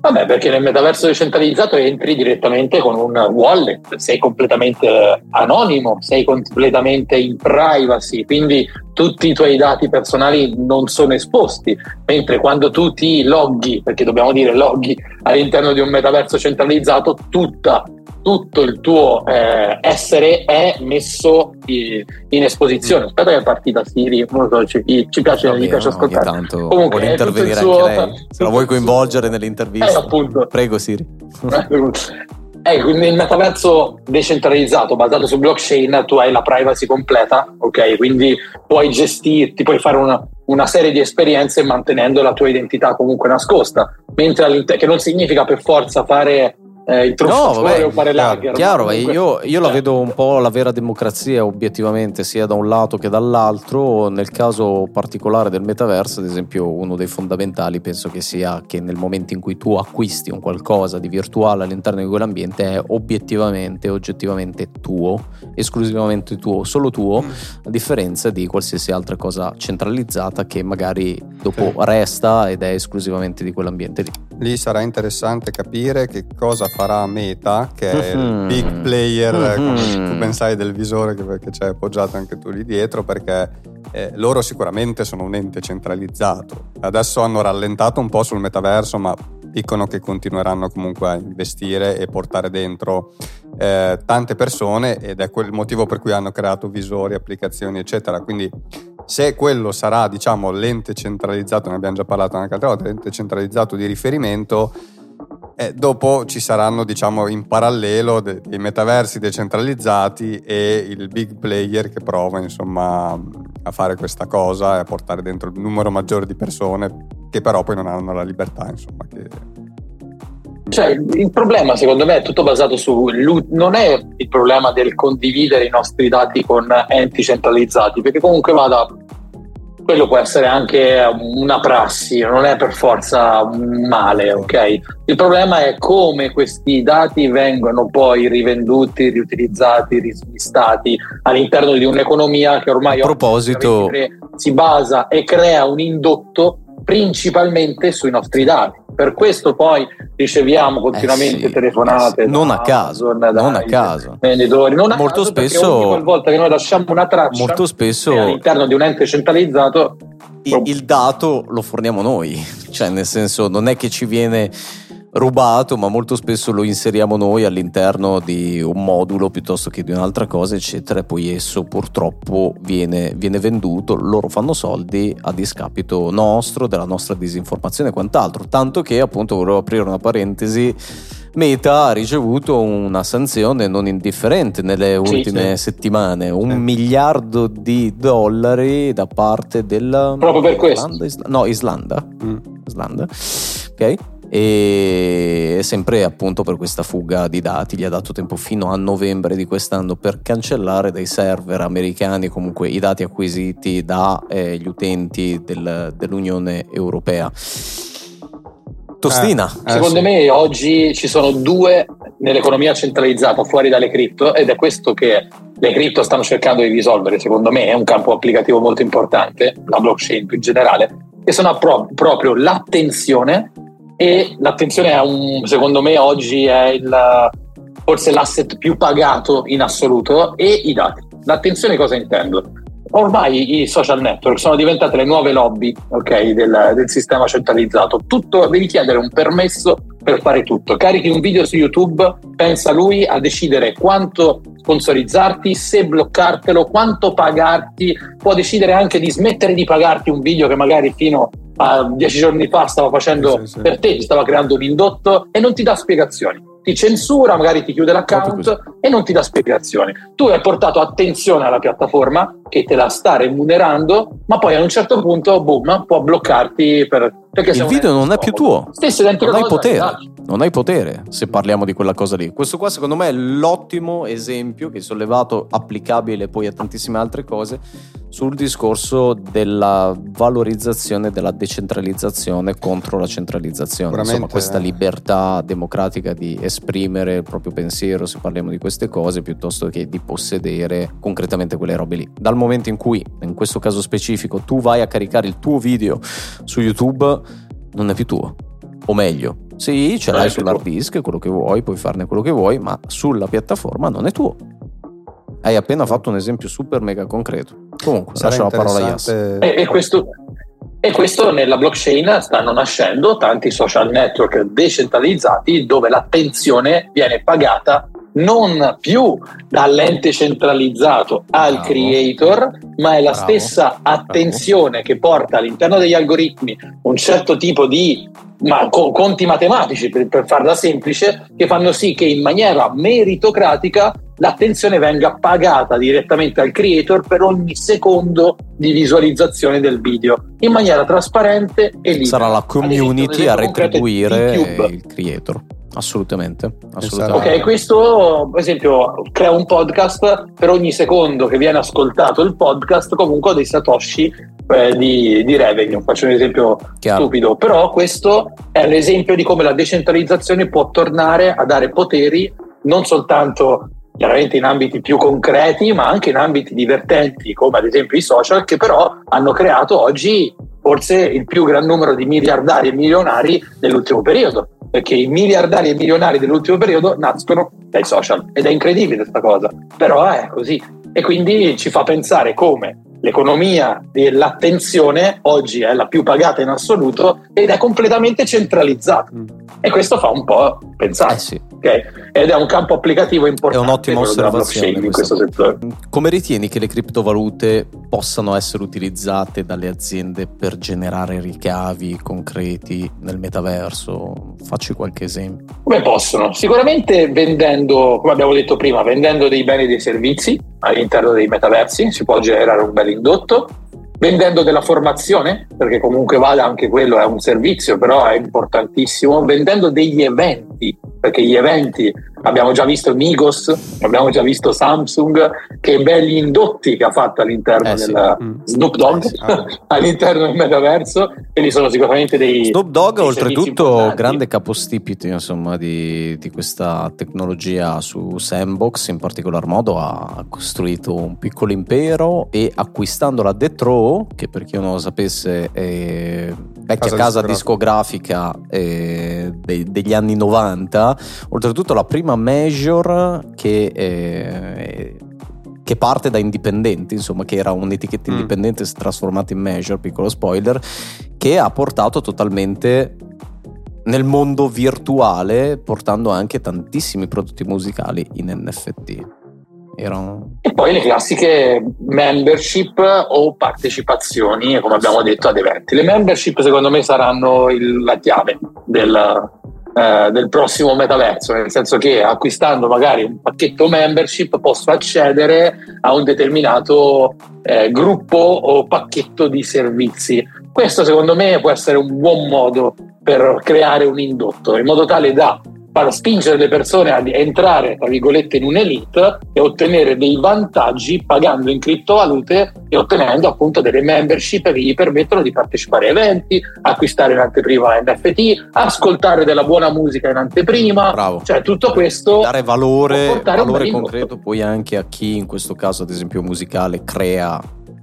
Vabbè, perché nel metaverso decentralizzato entri direttamente con un wallet, sei completamente anonimo, sei completamente in privacy, quindi tutti i tuoi dati personali non sono esposti, mentre quando tu ti loghi, perché dobbiamo dire loghi all'interno di un metaverso centralizzato, tutta tutto il tuo eh, essere è messo in esposizione. Aspetta che è partita Siri, so, ci, ci, piace,
bene,
piace ascoltare.
Tanto Comunque, vuole intervenire suo... anche lei. Se la vuoi coinvolgere nell'intervista. Eh,
appunto.
Prego Siri. *laughs*
Ecco, nel metaverso decentralizzato basato su blockchain tu hai la privacy completa, ok? Quindi puoi gestirti, puoi fare una, una serie di esperienze mantenendo la tua identità comunque nascosta, mentre che non significa per forza fare eh, il
no, vabbè, o fare chiaro, lager. Chiaro, comunque, io, io la cioè vedo un po' la vera democrazia obiettivamente, sia da un lato che dall'altro. Nel caso particolare del metaverso, ad esempio, uno dei fondamentali penso che sia che nel momento in cui tu acquisti un qualcosa di virtuale all'interno di quell'ambiente è obiettivamente, oggettivamente tuo, esclusivamente tuo, solo tuo, mm. a differenza di qualsiasi altra cosa centralizzata che magari dopo sì. resta ed è esclusivamente di quell'ambiente lì.
Lì sarà interessante capire che cosa farà Meta, che è mm-hmm. il big player, mm-hmm. come tu pensai del visore che, che c'è appoggiato anche tu lì dietro, perché eh, loro sicuramente sono un ente centralizzato. Adesso hanno rallentato un po' sul metaverso, ma dicono che continueranno comunque a investire e portare dentro eh, tante persone ed è quel motivo per cui hanno creato visori, applicazioni, eccetera. Quindi se quello sarà, diciamo, l'ente centralizzato, ne abbiamo già parlato anche altre volte, l'ente centralizzato di riferimento, eh, dopo ci saranno, diciamo, in parallelo dei, dei metaversi decentralizzati e il big player che prova, insomma, a fare questa cosa e a portare dentro un numero maggiore di persone che però poi non hanno la libertà, insomma, che...
Cioè, il problema secondo me è tutto basato su non è il problema del condividere i nostri dati con enti centralizzati, perché comunque vada quello può essere anche una prassi, non è per forza un male, ok? Il problema è come questi dati vengono poi rivenduti, riutilizzati, risvistati all'interno di un'economia che ormai
a proposito
si basa e crea un indotto principalmente sui nostri dati. Per questo poi riceviamo continuamente eh sì, telefonate.
Eh. Non a caso, Amazon, non a caso.
Venditori. Non a molto caso spesso, ogni volta che noi lasciamo una traccia
molto spesso,
all'interno di un ente centralizzato,
il, il dato lo forniamo noi. Cioè, nel senso, non è che ci viene rubato, ma molto spesso lo inseriamo noi all'interno di un modulo piuttosto che di un'altra cosa, eccetera, e poi esso purtroppo viene, viene venduto, loro fanno soldi a discapito nostro, della nostra disinformazione e quant'altro. Tanto che appunto volevo aprire una parentesi. Meta ha ricevuto una sanzione non indifferente nelle ultime sì. settimane, un sì. miliardo di dollari da parte del...
Proprio per questo?
Islanda, no, Islanda. Mm. Islanda. Ok e sempre appunto per questa fuga di dati gli ha dato tempo fino a novembre di quest'anno per cancellare dai server americani comunque i dati acquisiti dagli eh, utenti del, dell'Unione Europea. Tostina.
Eh, eh, Secondo sì. me oggi ci sono due nell'economia centralizzata fuori dalle cripto ed è questo che le cripto stanno cercando di risolvere, secondo me è un campo applicativo molto importante, la blockchain più in generale, che sono pro- proprio l'attenzione e l'attenzione è un, secondo me oggi è il, forse l'asset più pagato in assoluto e i dati. L'attenzione cosa intendo? Ormai i social network sono diventate le nuove lobby okay, del, del, sistema centralizzato. Tutto, devi chiedere un permesso per fare tutto. Carichi un video su YouTube, pensa lui a decidere quanto sponsorizzarti, se bloccartelo, quanto pagarti, può decidere anche di smettere di pagarti un video che magari fino uh, dieci giorni fa stava facendo sì, sì, per te, ti stava creando un indotto e non ti dà spiegazioni. Ti censura, magari ti chiude l'account e non ti dà spiegazioni. Tu hai portato attenzione alla piattaforma che te la sta remunerando, ma poi a un certo punto, boom, può bloccarti per,
perché il video non è più tuo. Stessa non hai potere. Non hai potere se parliamo di quella cosa lì. Questo qua secondo me è l'ottimo esempio che hai sollevato, applicabile poi a tantissime altre cose, sul discorso della valorizzazione della decentralizzazione contro la centralizzazione. Insomma, questa eh. libertà democratica di esprimere il proprio pensiero se parliamo di queste cose piuttosto che di possedere concretamente quelle robe lì. Dal momento in cui, in questo caso specifico, tu vai a caricare il tuo video su YouTube, non è più tuo. O meglio, sì, ce l'hai sull'hard disk, quello che vuoi, puoi farne quello che vuoi, ma sulla piattaforma non è tuo. Hai appena fatto un esempio super mega concreto. Comunque, Sarà lascio la parola a Yas.
E, e, questo, e questo nella blockchain stanno nascendo tanti social network decentralizzati dove l'attenzione viene pagata non più dall'ente centralizzato al Bravo. creator, ma è la Bravo. stessa attenzione Bravo. che porta all'interno degli algoritmi un certo tipo di ma, conti matematici, per, per farla semplice, che fanno sì che in maniera meritocratica l'attenzione venga pagata direttamente al creator per ogni secondo di visualizzazione del video in maniera trasparente e libera.
Sarà la community a retribuire il creator. Assolutamente, assolutamente.
Ok, questo per esempio crea un podcast per ogni secondo che viene ascoltato il podcast, comunque dei satoshi eh, di, di, revenue. Faccio un esempio Chiaro. stupido, però questo è l'esempio di come la decentralizzazione può tornare a dare poteri non soltanto chiaramente in ambiti più concreti, ma anche in ambiti divertenti, come ad esempio i social, che però hanno creato oggi forse il più gran numero di miliardari e milionari dell'ultimo periodo, perché i miliardari e milionari dell'ultimo periodo nascono dai social ed è incredibile questa cosa, però è così e quindi ci fa pensare come l'economia dell'attenzione oggi è la più pagata in assoluto ed è completamente centralizzata. Mm. E questo fa un po' pensare. Eh sì. Okay? Ed è un campo applicativo importante.
È un'ottima osservazione. In questo settore. Come ritieni che le criptovalute possano essere utilizzate dalle aziende per generare ricavi concreti nel metaverso? Facci qualche esempio.
Come possono? Sicuramente vendendo, come abbiamo detto prima, vendendo dei beni e dei servizi all'interno dei metaversi si può generare un bel indotto vendendo della formazione, perché comunque vale anche quello, è un servizio, però è importantissimo, vendendo degli eventi, perché gli eventi abbiamo già visto Migos, abbiamo già visto Samsung, che belli indotti che ha fatto all'interno eh sì. del mm. Snoop Dogg, eh sì. ah. *laughs* all'interno del metaverso, lì sono sicuramente dei...
Snoop Dogg oltretutto grande capostipite insomma di, di questa tecnologia su Sandbox, in particolar modo ha costruito un piccolo impero e acquistando la The Throw che per chi non lo sapesse è vecchia casa, casa discografica, eh, de- degli anni 90, oltretutto la prima major che... Eh, che parte da indipendenti, insomma, che era un'etichetta mm. indipendente, si è trasformata in major, piccolo spoiler, che ha portato totalmente nel mondo virtuale, portando anche tantissimi prodotti musicali in NFT.
Erano... E poi le classiche membership o partecipazioni, come abbiamo detto, ad eventi. Le membership secondo me saranno il, la chiave del, eh, del prossimo metaverso, nel senso che acquistando magari un pacchetto membership posso accedere a un determinato eh, gruppo o pacchetto di servizi. Questo secondo me può essere un buon modo per creare un indotto, in modo tale da far spingere le persone ad entrare, tra virgolette, in un'elite e ottenere dei vantaggi pagando in criptovalute e ottenendo appunto delle membership che gli permettono di partecipare a eventi, acquistare in anteprima NFT, ascoltare della buona musica in anteprima.
Bravo.
Cioè tutto questo...
Dare valore, valore concreto poi anche a chi in questo caso ad esempio musicale crea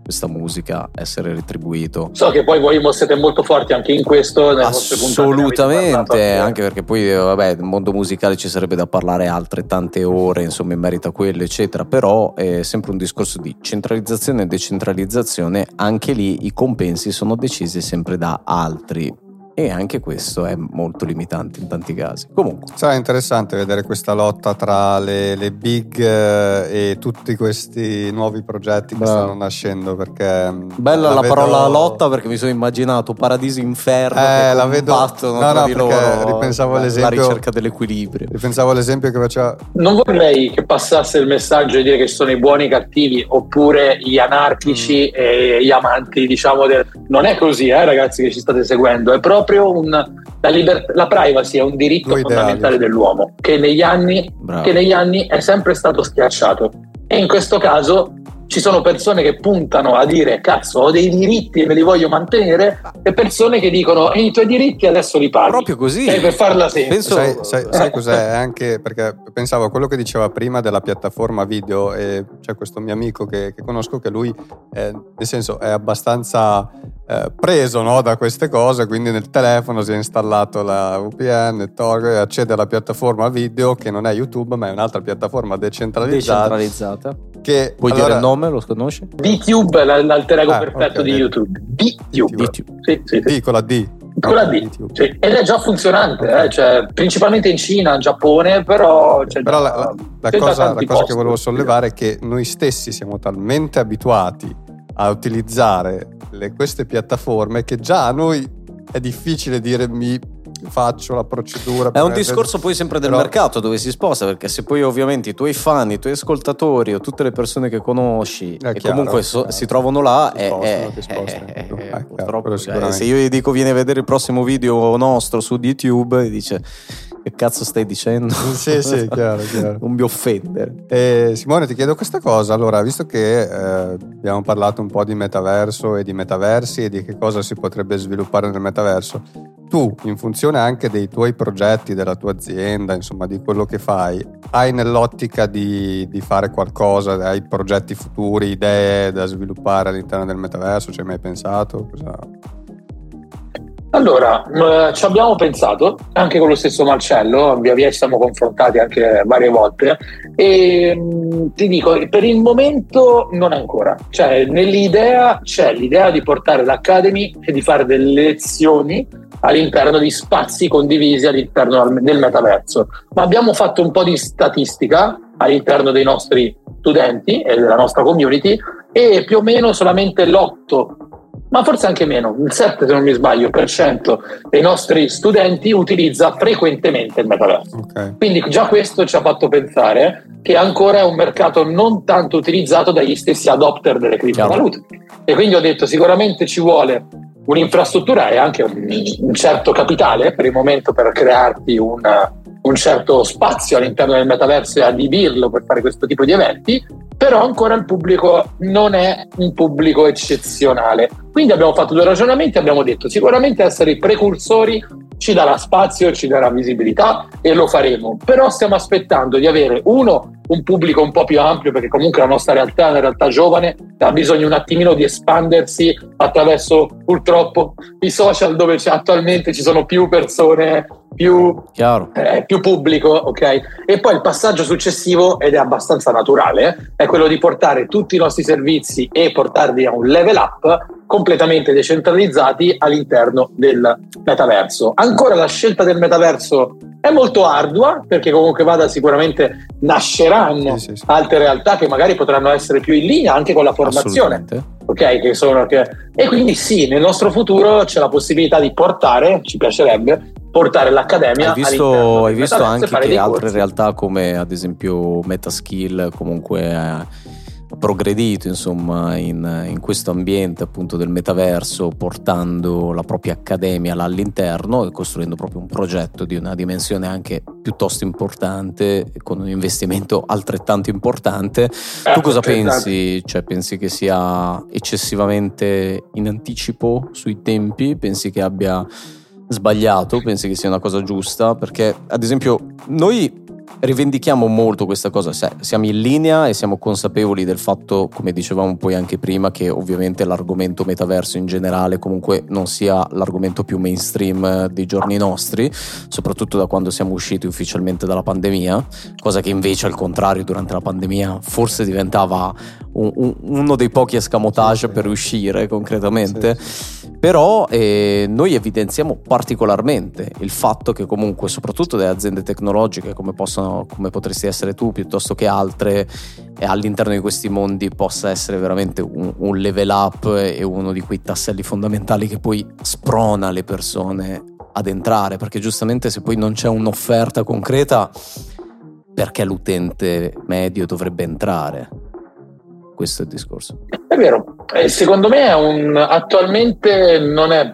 questa musica essere retribuito.
So che poi voi siete molto forti anche in questo.
Assolutamente, anche perché poi vabbè, nel mondo musicale ci sarebbe da parlare altre tante ore, insomma, in merito a quello, eccetera, però è sempre un discorso di centralizzazione e decentralizzazione, anche lì i compensi sono decisi sempre da altri e anche questo è molto limitante in tanti casi. Comunque.
Sarà interessante vedere questa lotta tra le, le big eh, e tutti questi nuovi progetti che Beh. stanno nascendo perché...
Mm, Bella la, la vedo... parola lotta perché mi sono immaginato paradiso inferno
eh, la vedo... battono no, no, di loro ripensavo all'esempio...
la ricerca dell'equilibrio.
Ripensavo all'esempio che faceva...
Non vorrei che passasse il messaggio di dire che sono i buoni e i cattivi oppure gli anarchici mm. e gli amanti diciamo del... Non è così eh ragazzi che ci state seguendo, è proprio proprio un, la, liber- la, privacy è un diritto Lo fondamentale ideale. dell'uomo che negli, anni, che negli anni è sempre stato schiacciato. E in questo caso ci sono persone che puntano a dire cazzo ho dei diritti e me li voglio mantenere e persone che dicono i tuoi diritti adesso li paghi
proprio così.
E per farla semplice.
Penso... sai, sai, sai cos'è? Anche perché pensavo a quello che diceva prima della piattaforma video e c'è questo mio amico che, che conosco che lui è, nel senso è abbastanza eh, preso no, da queste cose quindi nel telefono si è installato la VPN Tor, accede alla piattaforma video che non è YouTube ma è un'altra piattaforma decentralizzata,
decentralizzata.
Che,
Puoi allora, dire il nome? Lo conosci?
DTube è l'alter ego ah, perfetto okay, di YouTube. DTube.
DTube. Sì, sì, sì. D con la D.
Con la D. Sì. Ed è già funzionante, okay. eh? cioè, principalmente in Cina, in Giappone, però...
però la, la, la cosa, la cosa che volevo sollevare è che noi stessi siamo talmente abituati a utilizzare le, queste piattaforme che già a noi è difficile dire mi faccio la procedura.
È un discorso poi sempre del Però... mercato dove si sposta, perché se poi ovviamente i tuoi fan, i tuoi ascoltatori o tutte le persone che conosci e chiaro, comunque so, si trovano là, si spostano, è, spostano, è, è, purtroppo, cioè, se io gli dico vieni a vedere il prossimo video nostro su YouTube, dice che cazzo stai dicendo?
Sì, sì, *laughs* chiaro, chiaro.
non mi offendere.
Eh, Simone, ti chiedo questa cosa. Allora, visto che eh, abbiamo parlato un po' di metaverso e di metaversi e di che cosa si potrebbe sviluppare nel metaverso, tu, in funzione anche dei tuoi progetti, della tua azienda, insomma, di quello che fai, hai nell'ottica di, di fare qualcosa, hai progetti futuri, idee da sviluppare all'interno del metaverso? Ci hai mai pensato? Cosa...
Allora, eh, ci abbiamo pensato anche con lo stesso Marcello, via via ci siamo confrontati anche varie volte e mh, ti dico, per il momento non ancora, cioè nell'idea c'è l'idea di portare l'Academy e di fare delle lezioni all'interno di spazi condivisi all'interno del metaverso, ma abbiamo fatto un po' di statistica all'interno dei nostri studenti e della nostra community e più o meno solamente l'8 ma forse anche meno, il 7 se non mi sbaglio, per cento dei nostri studenti utilizza frequentemente il metaverso. Okay. Quindi già questo ci ha fatto pensare che ancora è un mercato non tanto utilizzato dagli stessi adopter delle criptovalute. E quindi ho detto sicuramente ci vuole un'infrastruttura e anche un, un certo capitale per il momento per crearti una, un certo spazio all'interno del metaverso e adibirlo per fare questo tipo di eventi, però ancora il pubblico non è un pubblico eccezionale. Quindi abbiamo fatto due ragionamenti, abbiamo detto sicuramente essere i precursori ci darà spazio, ci darà visibilità e lo faremo, però stiamo aspettando di avere uno un pubblico un po' più ampio perché comunque la nostra realtà è una realtà giovane, ha bisogno un attimino di espandersi attraverso purtroppo i social dove attualmente ci sono più persone più, eh, più pubblico, ok? E poi il passaggio successivo, ed è abbastanza naturale, è quello di portare tutti i nostri servizi e portarli a un level up completamente decentralizzati all'interno del metaverso. Ancora la scelta del metaverso è molto ardua perché comunque vada sicuramente nasceranno sì, sì, sì. altre realtà che magari potranno essere più in linea anche con la formazione. Ok, che sono che... E quindi sì, nel nostro futuro c'è la possibilità di portare, ci piacerebbe, portare l'accademia.
Hai visto, hai visto anche che altre corsi. realtà come ad esempio Metaskill comunque eh, progredito insomma in, in, questo ambiente appunto del metaverso portando la propria accademia là all'interno e costruendo proprio un progetto di una dimensione anche piuttosto importante con un investimento altrettanto importante eh, tu cosa pensi? Cioè, pensi che sia eccessivamente in anticipo sui tempi? pensi che abbia sbagliato? pensi che sia una cosa giusta? perché ad esempio noi rivendichiamo molto questa cosa, siamo in linea e siamo consapevoli del fatto, come dicevamo poi anche prima, che ovviamente l'argomento metaverso in generale comunque non sia l'argomento più mainstream dei giorni nostri, soprattutto da quando siamo usciti ufficialmente dalla pandemia, cosa che invece al contrario durante la pandemia forse diventava un, un, uno dei pochi escamotage per uscire concretamente. Sì. Però eh, noi evidenziamo particolarmente il fatto che comunque soprattutto delle aziende tecnologiche come, possono, come potresti essere tu piuttosto che altre all'interno di questi mondi possa essere veramente un, un level up e uno di quei tasselli fondamentali che poi sprona le persone ad entrare perché giustamente se poi non c'è un'offerta concreta perché l'utente medio dovrebbe entrare questo è il discorso.
È vero, eh, secondo me è un, attualmente non è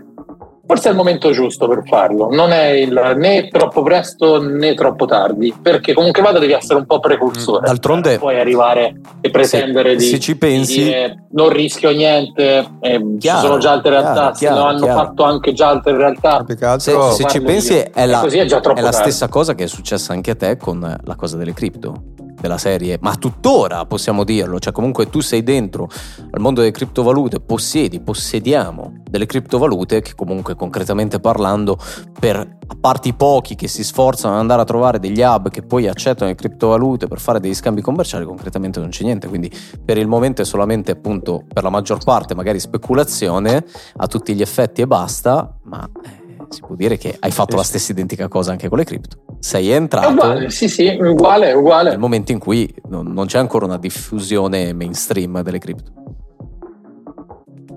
Forse è il momento giusto per farlo, non è il, né troppo presto né troppo tardi, perché comunque vada devi essere un po' precursore.
D'altronde
puoi arrivare e pretendere
se,
di,
se ci pensi,
di dire, non rischio niente, eh, chiaro, ci sono già altre realtà, chiaro, se lo hanno chiaro. fatto anche già altre realtà.
Se, se ci pensi è la, è, è la stessa cosa che è successa anche a te con la cosa delle cripto della serie, ma tuttora possiamo dirlo, cioè comunque tu sei dentro al mondo delle criptovalute, possiedi, possediamo delle criptovalute che comunque concretamente parlando per a parte i pochi che si sforzano ad andare a trovare degli hub che poi accettano le criptovalute per fare degli scambi commerciali, concretamente non c'è niente, quindi per il momento è solamente appunto per la maggior parte magari speculazione a tutti gli effetti e basta, ma eh, si può dire che hai fatto la stessa identica cosa anche con le cripto. Sei entrato.
Uguale, sì, sì, uguale, uguale.
Nel momento in cui non, non c'è ancora una diffusione mainstream delle cripto.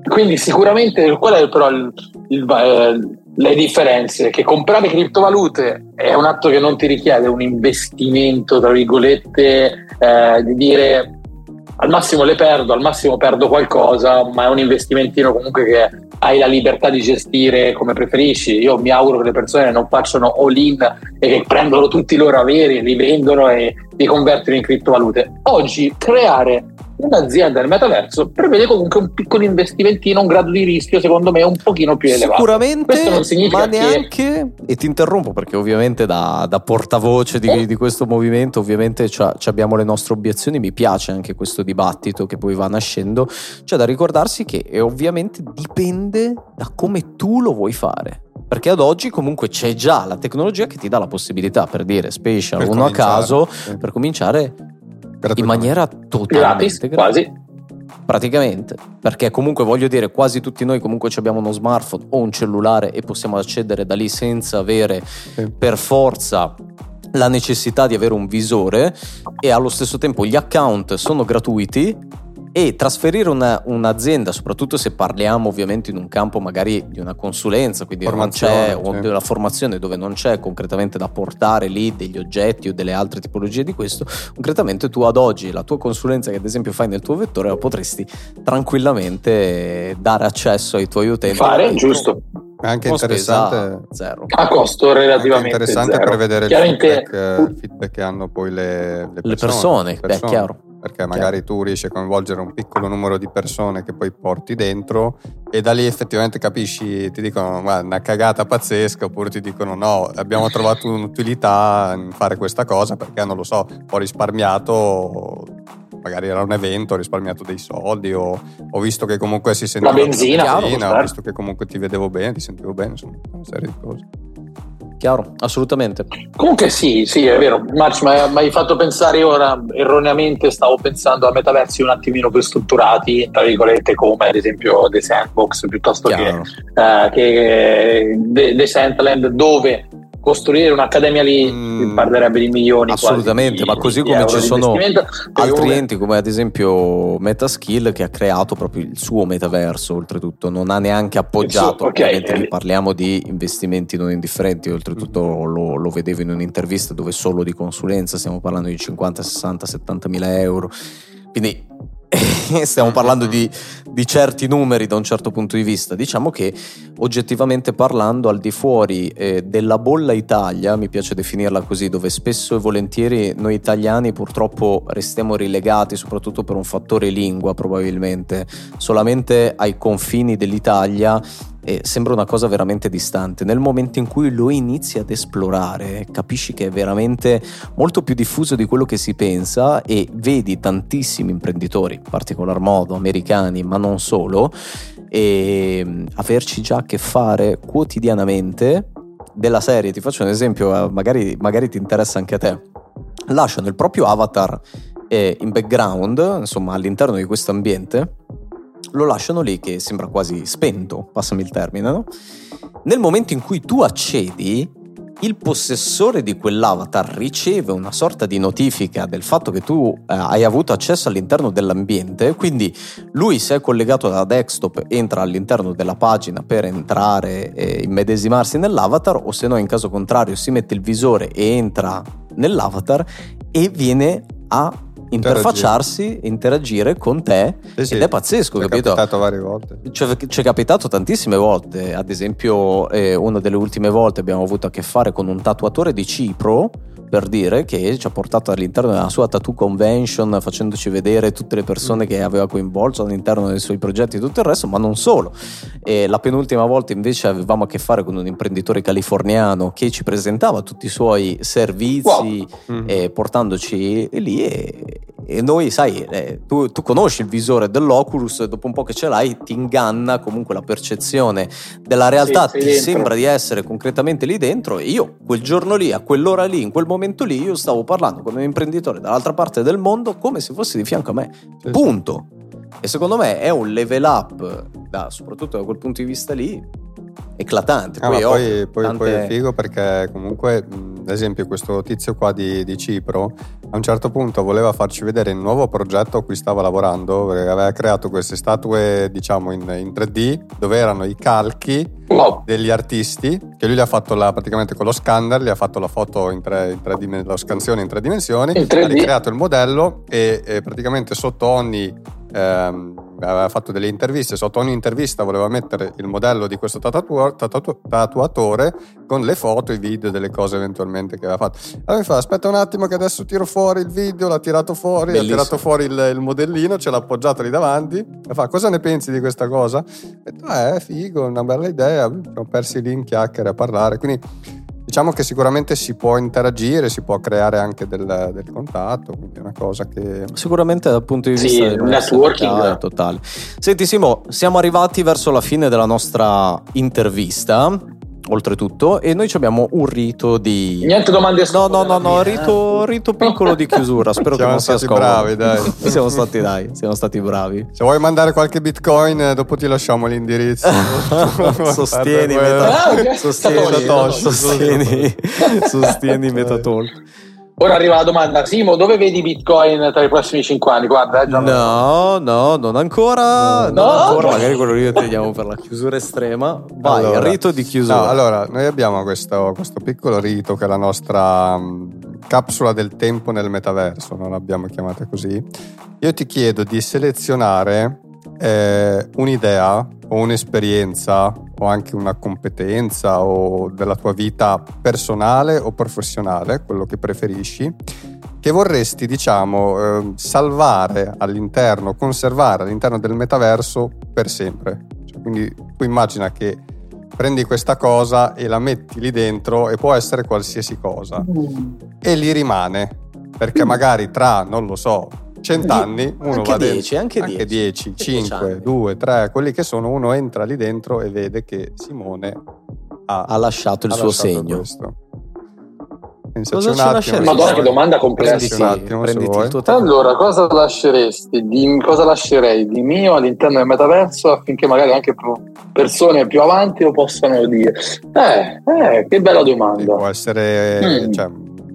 Quindi sicuramente qual è però il, il, eh, le differenze? Che comprare criptovalute è un atto che non ti richiede un investimento, tra virgolette, eh, di dire al massimo le perdo, al massimo perdo qualcosa, ma è un investimentino comunque che hai la libertà di gestire come preferisci. Io mi auguro che le persone non facciano all-in e che prendono tutti i loro averi, li vendono e li convertono in criptovalute. Oggi creare un'azienda nel metaverso prevede comunque un piccolo investimentino, un grado di rischio secondo me un pochino più elevato.
Sicuramente, ma neanche, che... e ti interrompo perché ovviamente da, da portavoce di, oh. di, questo movimento ovviamente abbiamo le nostre obiezioni, mi piace anche questo dibattito che poi va nascendo, c'è da ricordarsi che ovviamente dipende da come tu lo vuoi fare. Perché ad oggi comunque c'è già la tecnologia che ti dà la possibilità per dire special per uno a caso sì. per cominciare in maniera totalmente
gratis, quasi
praticamente perché comunque voglio dire quasi tutti noi comunque abbiamo uno smartphone o un cellulare e possiamo accedere da lì senza avere sì. per forza la necessità di avere un visore e allo stesso tempo gli account sono gratuiti e trasferire una, un'azienda, soprattutto se parliamo ovviamente in un campo magari di una consulenza, quindi non c'è, sì. o della formazione dove non c'è concretamente da portare lì degli oggetti o delle altre tipologie di questo, concretamente tu ad oggi la tua consulenza che ad esempio fai nel tuo vettore la potresti tranquillamente dare accesso ai tuoi utenti.
Fare, giusto.
È anche interessante
zero.
a costo relativamente
è interessante
zero.
prevedere il feedback, il feedback, che hanno poi le, le persone,
le persone, le persone. Beh, chiaro
perché magari tu riesci a coinvolgere un piccolo numero di persone che poi porti dentro e da lì effettivamente capisci, ti dicono guarda una cagata pazzesca oppure ti dicono no, abbiamo trovato un'utilità in fare questa cosa perché non lo so, ho risparmiato magari era un evento, ho risparmiato dei soldi o ho visto che comunque si sentiva
la benzina,
la benzina ho visto che comunque ti vedevo bene, ti sentivo bene, insomma, una serie di cose.
Chiaro, assolutamente.
Comunque sì, sì, è vero. Marci, mi hai fatto pensare ora, erroneamente stavo pensando a metaversi un attimino più strutturati, tra virgolette, come ad esempio The Sandbox, piuttosto Chiaro. che, eh, che The, The Sandland, dove costruire un'accademia lì mm, parlerebbe di milioni
assolutamente ma così come ci sono altri enti come ad esempio Metaskill che ha creato proprio il suo metaverso oltretutto. Non ha neanche appoggiato so, okay. ovviamente parliamo di investimenti non indifferenti. Oltretutto lo, lo, vedevo in un'intervista dove solo di consulenza stiamo parlando di 50 60 70 mila euro. Quindi *laughs* stiamo parlando di, di, certi numeri da un certo punto di vista. Diciamo che oggettivamente parlando, al di fuori eh, della bolla Italia, mi piace definirla così, dove spesso e volentieri noi italiani purtroppo restiamo rilegati, soprattutto per un fattore lingua probabilmente, solamente ai confini dell'Italia e sembra una cosa veramente distante. Nel momento in cui lo inizi ad esplorare, capisci che è veramente molto più diffuso di quello che si pensa e vedi tantissimi imprenditori, in particolar modo americani, ma non solo, e mm, averci già a che fare quotidianamente della serie. Ti faccio un esempio, eh, magari, magari ti interessa anche a te. Lasciano il proprio avatar eh, in background, insomma all'interno di questo ambiente lo lasciano lì che sembra quasi spento, passami il termine, no? Nel momento in cui tu accedi, il possessore di quell'avatar riceve una sorta di notifica del fatto che tu eh, hai avuto accesso all'interno dell'ambiente, quindi lui se è collegato da desktop entra all'interno della pagina per entrare e immedesimarsi nell'avatar o se no in caso contrario si mette il visore e entra nell'avatar e viene a interfacciarsi, interagire con te sì, sì. ed è pazzesco,
c'è
capito?
È capitato varie volte.
C'è, c'è capitato tantissime volte, ad esempio eh, una delle ultime volte abbiamo avuto a che fare con un tatuatore di Cipro per dire che ci ha portato all'interno della sua tattoo convention facendoci vedere tutte le persone che aveva coinvolto all'interno dei suoi progetti e tutto il resto, ma non solo. E la penultima volta invece avevamo a che fare con un imprenditore californiano che ci presentava tutti i suoi servizi wow. eh, portandoci lì e, e noi, sai, eh, tu, tu, conosci il visore dell'Oculus, dopo un po' che ce l'hai ti inganna comunque la percezione della realtà, sì, ti dentro. sembra di essere concretamente lì dentro e io quel giorno lì, a quell'ora lì, in quel momento momento lì io stavo parlando con un imprenditore dall'altra parte del mondo come se fosse di fianco a me. Punto. E secondo me è un level up, da, soprattutto da quel punto di vista lì, eclatante.
Ah, poi, poi, poi, tante... poi, è figo perché comunque, ad esempio, questo tizio qua di, di, Cipro a un certo punto voleva farci vedere il nuovo progetto a cui stava lavorando, aveva creato queste statue, diciamo, in, in 3D, dove erano i calchi wow. degli artisti, che lui gli ha fatto la, praticamente con lo scanner, gli ha fatto la foto in tre, in tre la scansione in tre dimensioni, ha ricreato il modello e, e praticamente sotto ogni ehm, aveva fatto delle interviste, sotto ogni intervista voleva mettere il modello di questo tatu- tatu- tatuatore con le foto, i video delle cose eventualmente che aveva fatto. Allora mi fa, aspetta un attimo che adesso tiro fuori il video, l'ha tirato fuori, Bellissimo. ha tirato fuori il, il, modellino, ce l'ha appoggiato lì davanti, e fa, cosa ne pensi di questa cosa? E detto, eh, figo, una bella idea, siamo persi lì in chiacchiere a parlare, quindi Diciamo che sicuramente si può interagire, si può creare anche del, del contatto, quindi è una cosa che...
Sicuramente dal punto di vista
sì, del networking
totale. Senti Simo, siamo arrivati verso la fine della nostra intervista oltretutto e noi abbiamo un rito di
niente domande a
no no no no rito, rito piccolo di chiusura spero
siamo
che non sia
scomodo. bravi dai. *laughs*
Siamo stati dai siamo stati bravi.
Se vuoi mandare qualche bitcoin eh, dopo ti lasciamo l'indirizzo.
Sostieni meta, ah, sostieni, sostieni, sostieni Metatalk
Ora arriva la domanda, Simo, dove vedi Bitcoin tra i prossimi 5 anni? Guarda, eh,
no, no, non ancora. No? Non ancora, magari quello lì lo teniamo per la chiusura estrema. Vai, allora, rito di chiusura.
No, allora, noi abbiamo questo, questo piccolo rito che è la nostra um, capsula del tempo nel metaverso, non l'abbiamo chiamata così. Io ti chiedo di selezionare eh, un'idea o un'esperienza o anche una competenza o della tua vita personale o professionale, quello che preferisci, che vorresti, diciamo, eh, salvare all'interno, conservare all'interno del metaverso per sempre. Cioè, quindi tu immagina che prendi questa cosa e la metti lì dentro e può essere qualsiasi cosa mm. e lì rimane perché mm. magari tra, non lo so, cent'anni uno
anche
va
dieci,
dentro,
anche
10, 5, 2, 3, quelli che sono, uno entra lì dentro e vede che Simone ha,
ha lasciato il
ha
suo
lasciato
segno.
Questo.
Pensaci cosa un attimo. Madonna, che domanda complessa.
Attimo, prenditi il
tuo tempo. Allora, cosa lasceresti? Di, cosa lascerei di mio all'interno del metaverso affinché magari anche persone più avanti lo possano dire? Eh, eh che bella domanda.
Può essere... Mm. Cioè,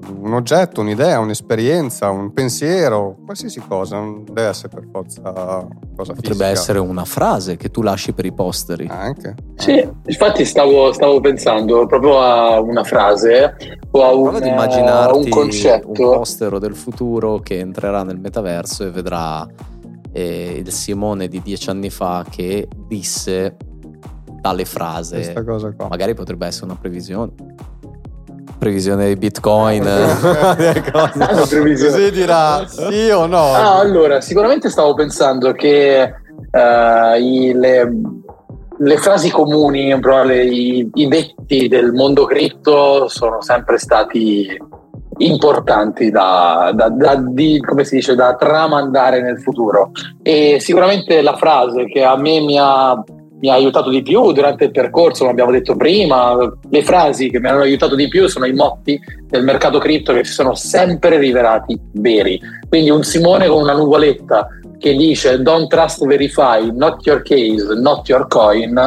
un oggetto, un'idea, un'esperienza, un pensiero, qualsiasi cosa, non deve essere per forza cosa
Potrebbe
fisica.
essere una frase che tu lasci per i posteri.
Anche.
Sì, infatti stavo, stavo, pensando proprio a una frase o a un,
Prova
un concetto.
Un postero del futuro che entrerà nel metaverso e vedrà eh, il Simone di dieci anni fa che disse tale frase.
Questa cosa qua.
Magari potrebbe essere una previsione previsione di bitcoin. *laughs*
Così dirà sì o no?
Ah, allora sicuramente stavo pensando che uh, i, le, le, frasi comuni le, i, i, detti del mondo cripto sono sempre stati importanti da, da, da, di, come si dice, da tramandare nel futuro. E sicuramente la frase che a me mi ha mi ha aiutato di più durante il percorso, come abbiamo detto prima, le frasi che mi hanno aiutato di più sono i motti del mercato cripto che si sono sempre rivelati veri. Quindi un Simone con una nuvoletta che dice don't trust verify, not your case, not your coin,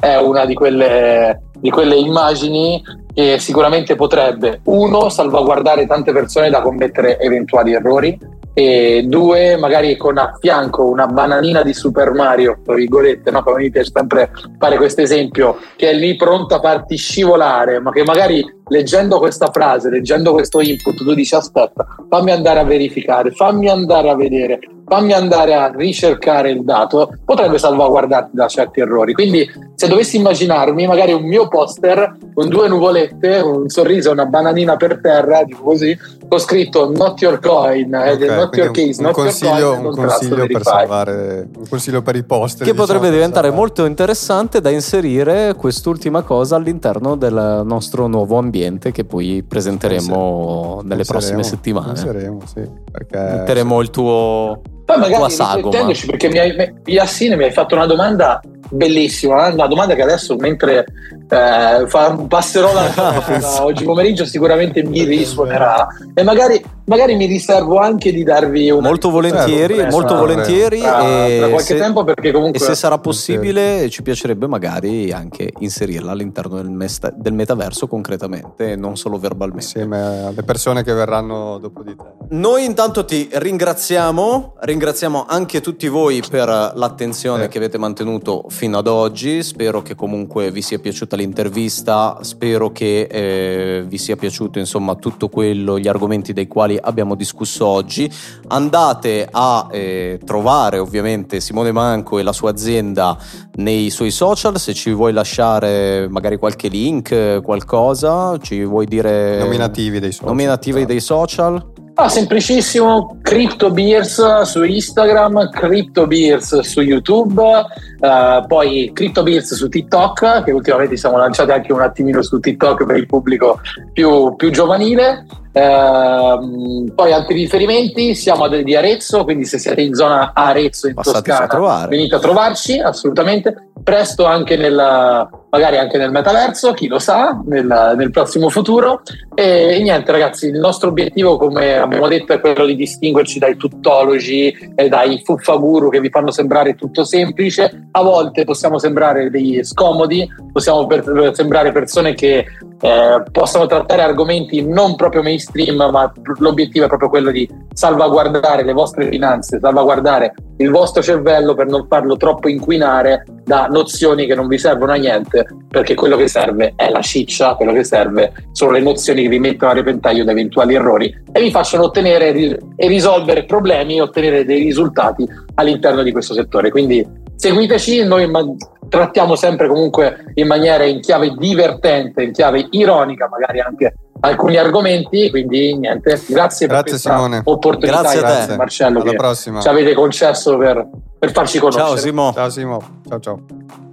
è una di quelle, di quelle immagini che sicuramente potrebbe, uno, salvaguardare tante persone da commettere eventuali errori, e due magari con a fianco una bananina di Super Mario, tra virgolette, no? come mi piace sempre fare questo esempio, che è lì pronta a farti scivolare, ma che magari leggendo questa frase, leggendo questo input, tu dici aspetta, fammi andare a verificare, fammi andare a vedere, fammi andare a ricercare il dato, potrebbe salvaguardarti da certi errori. Quindi se dovessi immaginarmi magari un mio poster con due nuvolette, un sorriso e una bananina per terra, tipo così, ho scritto not your coin, okay, not your case,
un,
not
consiglio,
your coin,
un consiglio per salvare, un consiglio per i poster.
Che diciamo, potrebbe diventare molto interessante da inserire quest'ultima cosa all'interno del nostro nuovo ambiente che poi presenteremo nelle prossime settimane.
Inseremo, sì, perché...
Metteremo il tuo
poi magari riflettendoci, perché mi hai, Yassine mi hai fatto una domanda bellissima, una domanda che adesso mentre eh, fa, passerò la *laughs* giornata oggi pomeriggio sicuramente mi risuonerà. E magari, magari, mi riservo anche di darvi un
molto volentieri, certo, molto volentieri
tra, tra qualche se, tempo perché comunque
e se sarà possibile ci piacerebbe magari anche inserirla all'interno del, mesta, del metaverso concretamente non solo verbalmente.
Insieme alle persone che verranno dopo di te.
Noi intanto ti ringraziamo ringraziamo anche tutti voi per l'attenzione eh. che avete mantenuto fino ad oggi spero che comunque vi sia piaciuta l'intervista, spero che eh, vi sia piaciuto insomma tutto quello, gli argomenti dei quali abbiamo discusso oggi. Andate a eh, trovare ovviamente Simone Manco e la sua azienda nei suoi social, se ci vuoi lasciare magari qualche link, qualcosa, ci vuoi dire...
Nominativi dei social.
Nominativi dei social.
Ah, semplicissimo, CryptoBeers su Instagram, CryptoBeers su YouTube, uh, poi CryptoBeers su TikTok, che ultimamente siamo lanciati anche un attimino su TikTok per il pubblico più, più giovanile. Uh, poi altri riferimenti, siamo di Arezzo, quindi se siete in zona Arezzo in Passateci Toscana, a venite a trovarci assolutamente. Presto anche nella, magari anche nel metaverso, chi lo sa, nel, nel prossimo futuro. E, e, niente, ragazzi, il nostro obiettivo, come abbiamo detto, è quello di distinguerci dai tuttologi e dai fuffaguru che vi fanno sembrare tutto semplice. A volte possiamo sembrare degli scomodi, possiamo per, sembrare persone che eh, possano trattare argomenti non proprio mainstream, ma l'obiettivo è proprio quello di salvaguardare le vostre finanze, salvaguardare il vostro cervello per non farlo troppo inquinare da nozioni che non vi servono a niente, perché quello che serve è la ciccia, quello che serve sono le nozioni che vi mettono a repentaglio da eventuali errori e vi facciano ottenere e risolvere problemi e ottenere dei risultati all'interno di questo settore. Quindi seguiteci, noi trattiamo sempre comunque in maniera in chiave divertente, in chiave ironica, magari anche alcuni argomenti. Quindi niente, grazie, grazie per questa Simone. opportunità,
grazie,
grazie Marcello,
Alla prossima.
ci avete concesso per, per farci conoscere.
Ciao Simo.
Ciao Simo. Ciao ciao.